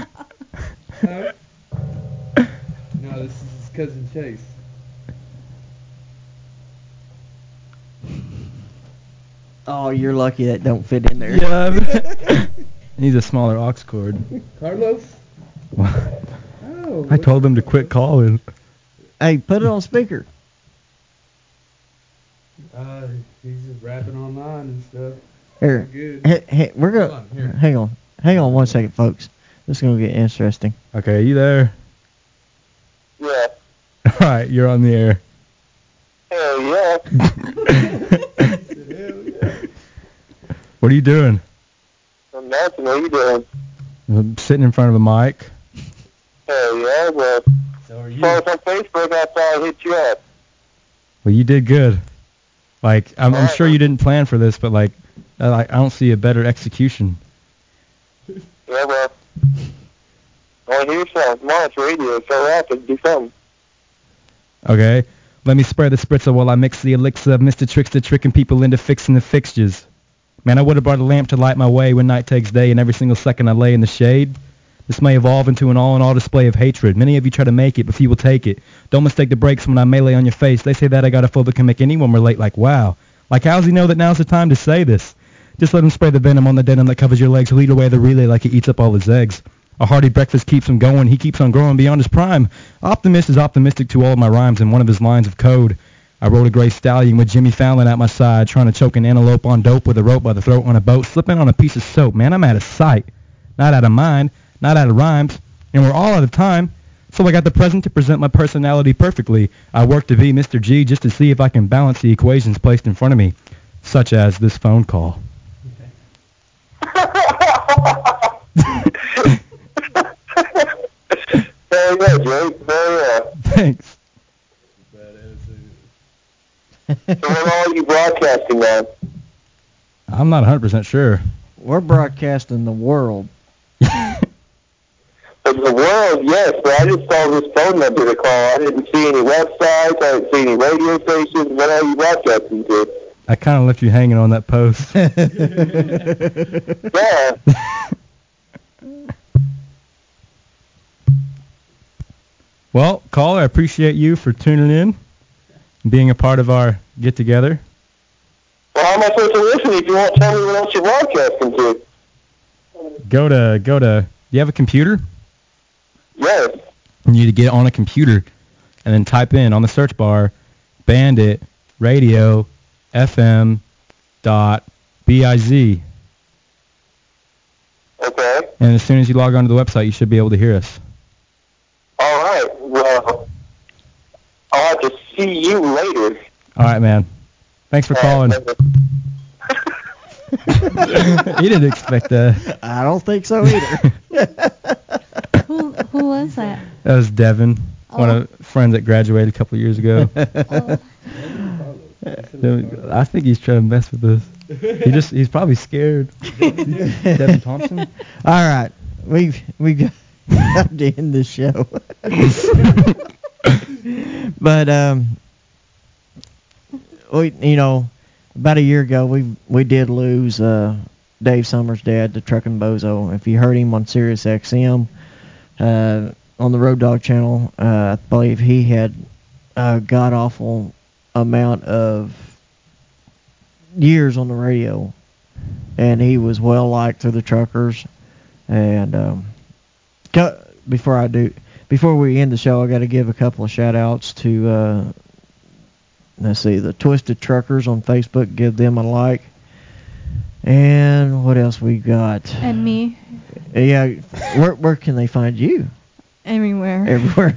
Huh? No, this is his cousin Chase. oh, you're lucky that don't fit in there. Yeah. He's a smaller aux cord. Carlos? I told him to quit calling. Hey, put it on speaker. Uh, he's just rapping online and stuff. Here. Good. Hey, hey, we're Hold gonna on, here. hang on, hang on one second, folks. This is gonna get interesting. Okay, you there? Yeah. All right, you're on the air. Hell yeah. What are you doing? I'm nothing. What are you doing? I'm sitting in front of a mic. Hell yeah. Well, So are follow us on Facebook. I saw I hit you up. Well, you did good. Like, I'm, I'm sure you didn't plan for this, but like, I, I don't see a better execution. Yeah, well, I hear something. Come on, it's radio. so right. Let's do something. Okay. Let me spray the spritzer while I mix the elixir of Mr. Trickster tricking people into fixing the fixtures. Man, I would have brought a lamp to light my way when night takes day and every single second I lay in the shade. This may evolve into an all-in-all display of hatred. Many of you try to make it, but few will take it. Don't mistake the breaks when I melee on your face. They say that I got a phobic can make anyone relate like, wow. Like, how's he know that now's the time to say this? Just let him spray the venom on the denim that covers your legs. Eat away the relay like he eats up all his eggs. A hearty breakfast keeps him going. He keeps on growing beyond his prime. Optimist is optimistic to all of my rhymes and one of his lines of code. I rode a gray stallion with Jimmy Fallon at my side, trying to choke an antelope on dope with a rope by the throat on a boat, slipping on a piece of soap. Man, I'm out of sight. Not out of mind, not out of rhymes, and we're all out of time. So I got the present to present my personality perfectly. I work to be Mr. G just to see if I can balance the equations placed in front of me, such as this phone call. Very good, Jake. Very good. Thanks. So what are you broadcasting on? I'm not 100% sure. We're broadcasting the world. Of the world, yes, but I just saw this phone number to call. I didn't see any websites. I didn't see any radio stations. What are you broadcasting to? I kind of left you hanging on that post. Yeah. well, caller, I appreciate you for tuning in, being a part of our get together. Well, how am I supposed to listen if you won't tell me what else you're broadcasting to? Go to go to. Do you have a computer? Yes. You need to get on a computer and then type in on the search bar Bandit Radio FM dot biz. Okay. And as soon as you log onto the website, you should be able to hear us. All right. Well, I'll have to see you later. All right, man. Thanks for calling. you didn't expect that. I don't think so either. who who was that? That was Devin, one of friends that graduated a couple of years ago. I think he's trying to mess with us. He just he's probably scared. Devin Thompson. All right, we we got to end this show. but um, we you know about a year ago we we did lose uh Dave Summers' dad, the trucking bozo. If you heard him on Sirius XM, uh, on the Road Dog channel, uh, I believe he had a god awful amount of years on the radio, and he was well liked through the truckers. And um, before I do, before we end the show, I got to give a couple of shout outs to uh, let's see, the Twisted Truckers on Facebook. Give them a like. And what else we got? And me Yeah, where where can they find you? everywhere. Everywhere.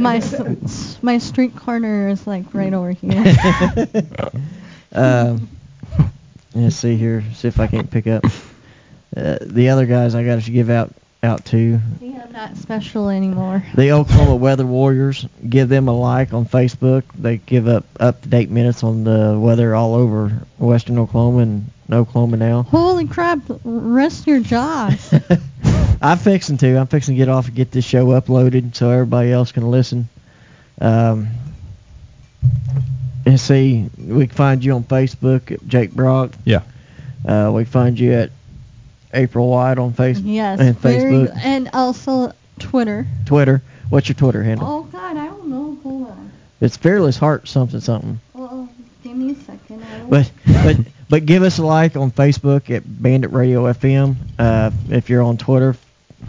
my s- my street corner is like right over here. um, let's see here. See if I can't pick up. Uh, the other guys I got to give out out to yeah, I'm not special anymore. the Oklahoma Weather Warriors. Give them a like on Facebook. They give up up to date minutes on the weather all over Western Oklahoma and Oklahoma now. Holy crap! Rest your jaws. I'm fixing to. I'm fixing to get off and get this show uploaded so everybody else can listen. Um, and see, we can find you on Facebook at Jake Brock. Yeah. Uh, we find you at April White on Facebook yes. and Facebook, good. And also Twitter. Twitter. What's your Twitter handle? Oh God, I don't know. Hold on. It's Fearless Heart something something. Well, give me a second. But but but give us a like on Facebook at Bandit Radio FM. Uh, if you're on Twitter,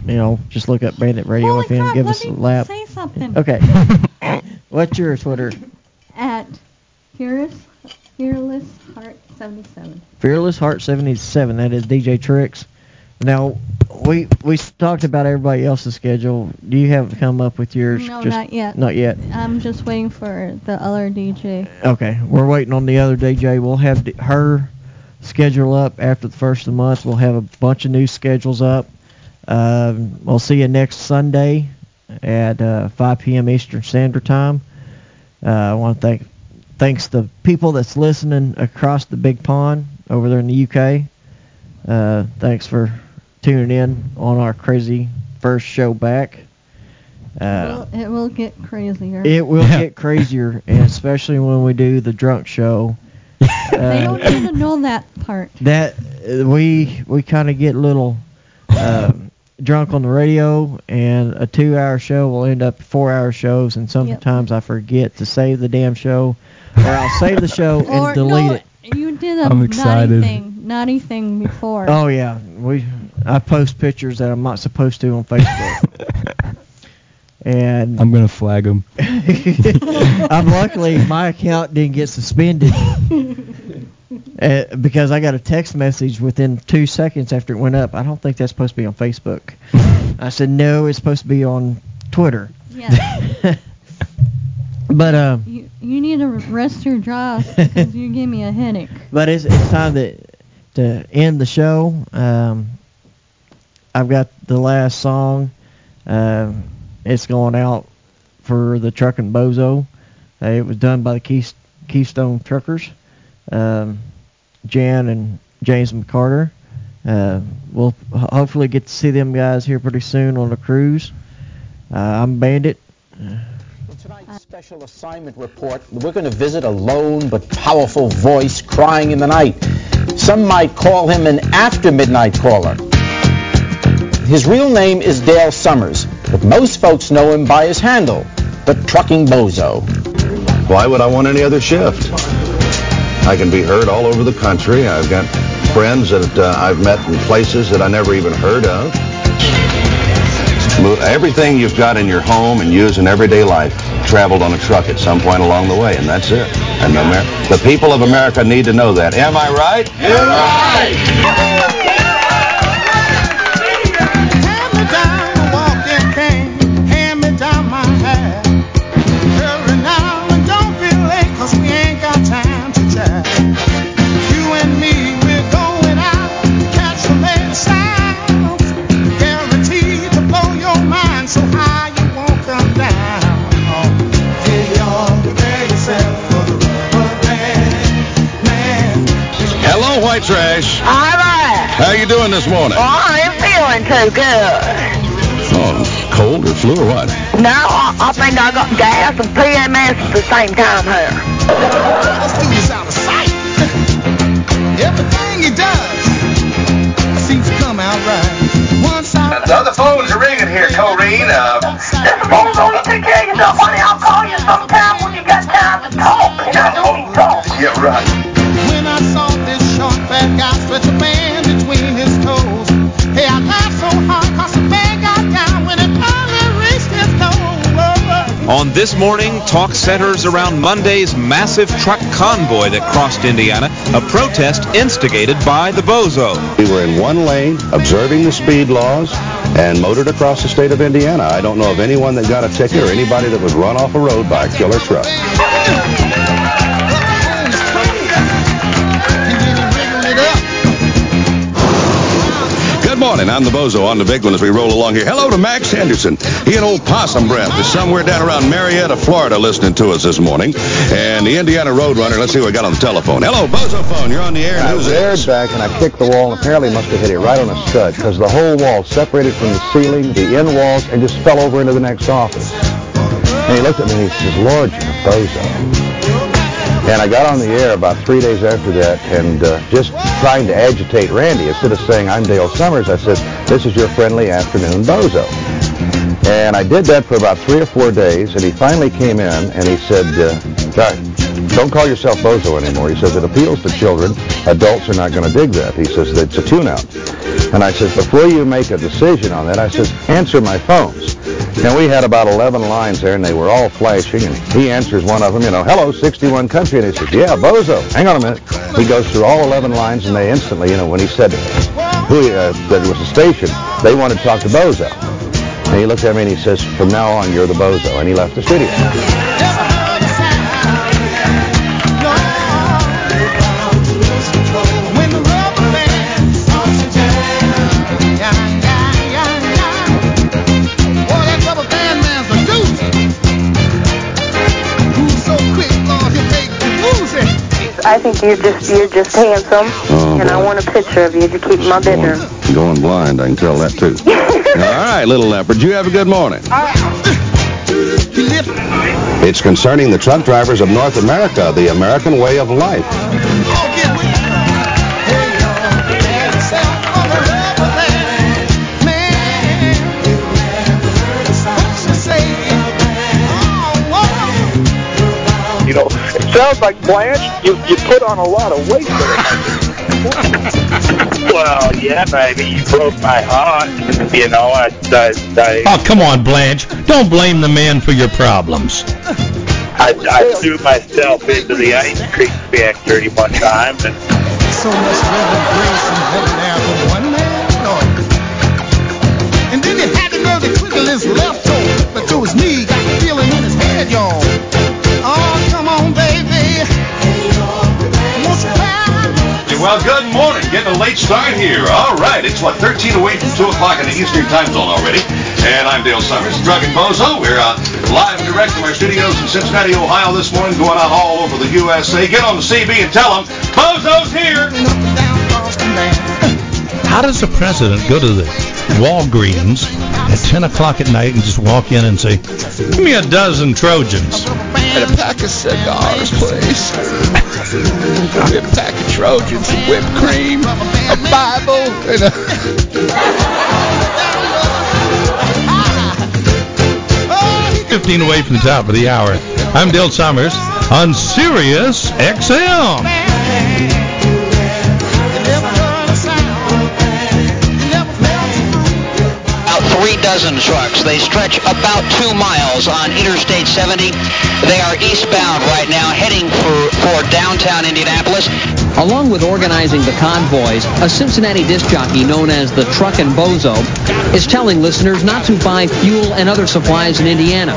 you know, just look up Bandit Radio Holy FM. crap, give us a lap. say something. Okay. What's your Twitter? At Fearless Fearless Heart 77. Fearless Heart 77. That is DJ Tricks. Now we we talked about everybody else's schedule. Do you have come up with yours? No, Just- not yet. Not yet. I'm just waiting for the other DJ. Okay, we're waiting on the other DJ. We'll have d- her schedule up after the first of the month. We'll have a bunch of new schedules up. Um, we'll see you next Sunday at uh, 5 p.m. Eastern Standard Time. Uh, I want to thank thanks the people that's listening across the big pond over there in the UK. Uh, thanks for tuning in on our crazy first show back. Uh, Well, it will get crazier. it will get crazier, and especially when we do the drunk show. they Uh, don't need to know that part. that we we kind of get little um, drunk on the radio, and a two-hour show will end up four-hour shows, and sometimes I forget to save the damn show, or I'll save the show and or delete no, it. you did a I'm naughty excited. thing, naughty thing before. Oh yeah, we I post pictures that I'm not supposed to on Facebook. and I'm gonna flag them. I'm luckily my account didn't get suspended uh, because I got a text message within two seconds after it went up. I don't think that's supposed to be on Facebook. I said no, it's supposed to be on Twitter. Yeah. But um, You you need to rest your jaws because you give me a headache. but it's it's time to to end the show. Um, I've got the last song. Um, it's going out for the Truckin' Bozo. Uh, it was done by the Keystone Truckers, um, Jan and James McCarter. Uh, we'll hopefully get to see them guys here pretty soon on the cruise. Uh, I'm Bandit. Tonight's special assignment report, we're going to visit a lone but powerful voice crying in the night. Some might call him an after midnight caller. His real name is Dale Sommers, but most folks know him by his handle, the Trucking Bozo. Why would I want any other shift? I can be heard all over the country. I've got friends that uh, I've met in places that I never even heard of. Everything you've got in your home and use in everyday life traveled on a truck at some point along the way, and that's it. And Amer- the people of America need to know that. Am I right? You're right! Trash. All right. How you doing this morning? Well, I ain't feeling too good. Oh, cold or flu or what? No, I, I think I got gas and PMS at the same time here. Let's do this out of sight. Everything he does seems to come out right. Once I The other phones are ringing here, Corrine. Uh, This phone's only take care of yourself, honey. I'll call you sometime when you got time to talk. And I know talk. yeah, right. This morning, talk centers around Monday's massive truck convoy that crossed Indiana, a protest instigated by the Bozo. We were in one lane, observing the speed laws, and motored across the state of Indiana. I don't know of anyone that got a ticket or anybody that was run off a road by a killer truck. Morning. I'm the Bozo on the big one as we roll along here. Hello to Max Henderson. He and old Possum Breath is somewhere down around Marietta, Florida, listening to us this morning. And the Indiana Roadrunner, let's see what we got on the telephone. Hello, Bozo phone. You're on the air. I was aired back and I kicked the wall and apparently must have hit it right on a stud because the whole wall separated from the ceiling, the end walls, and just fell over into the next office. And he looked at me and he says, Lord, you're a bozo. And I got on the air about three days after that and uh, just trying to agitate Randy. Instead of saying, I'm Dale Sommers, I said, this is your friendly afternoon bozo. And I did that for about three or four days, and he finally came in and he said, uh, don't call yourself bozo anymore. He says, it appeals to children. Adults are not going to dig that. He says, it's a tune-out. And I said, before you make a decision on that, I said, answer my phones. And we had about 11 lines there, and they were all flashing. And he answers one of them, you know, hello, 61 country. And he says, yeah, bozo. Hang on a minute. He goes through all 11 lines, and they instantly, you know, when he said who uh, that was a station, they wanted to talk to bozo. And he looked at me and he says, from now on, you're the bozo. And he left the studio. I think you're just you're just handsome. Oh, and I want a picture of you to keep in my bedroom. Going blind, I can tell that too. All right, little leopard, you have a good morning. It's concerning the truck drivers of North America, the American way of life. It sounds like Blanche. You you put on a lot of weight Well, yeah, baby, you broke my heart. You know, I, I, I, Oh, come on, Blanche. Don't blame the man for your problems. I, I threw myself into the ice cream factory one time, and So much Well, good morning. Getting a late start here. All right, it's what 13 away from 2 o'clock in the Eastern Time Zone already. And I'm Dale Sommers, Drug and Bozo. We're uh, live and direct from our studios in Cincinnati, Ohio this morning, going out all over the USA. Get on the CB and tell them Bozo's here. How does the president go to the Walgreens at 10 o'clock at night and just walk in and say, give me a dozen Trojans? And a pack of cigars, please. Give me a pack of Trojans, some whipped cream, a Bible, and a... 15 away from the top of the hour. I'm Dale Sommers on Sirius XM. Dozen trucks. They stretch about two miles on Interstate 70. They are eastbound right now, heading for, for downtown Indianapolis. Along with organizing the convoys, a Cincinnati disc jockey known as the Truckin' Bozo is telling listeners not to buy fuel and other supplies in Indiana.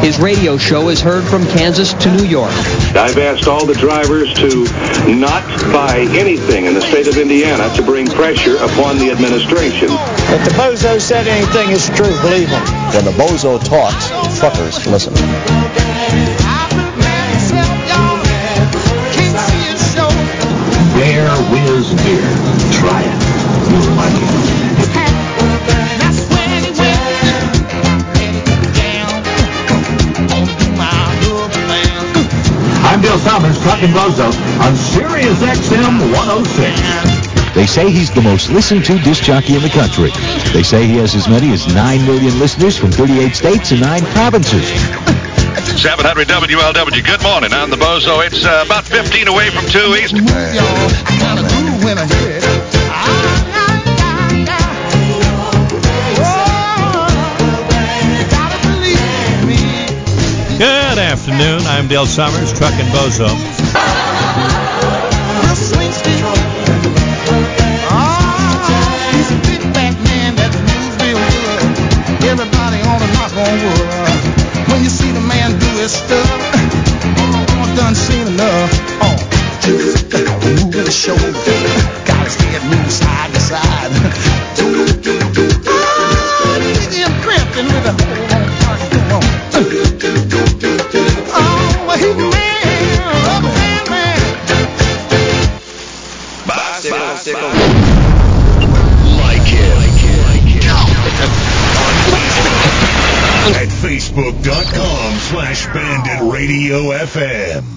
His radio show is heard from Kansas to New York. I've asked all the drivers to not buy anything in the state of Indiana to bring pressure upon the administration. If the bozo said anything is true, believe him. When the bozo talks, truckers listen. Bear Whiz Beer. Try it. You'll like it. I'm Bill Truckin' Bozo on Sirius XM 106. They say he's the most listened to disc jockey in the country. They say he has as many as 9 million listeners from 38 states and 9 provinces. 700 WLW. Good morning. I'm the Bozo. It's uh, about 15 away from 2 Eastern. when I hear it. Good afternoon. I'm Dale Sommers, Truck and Bozo. Radio FM.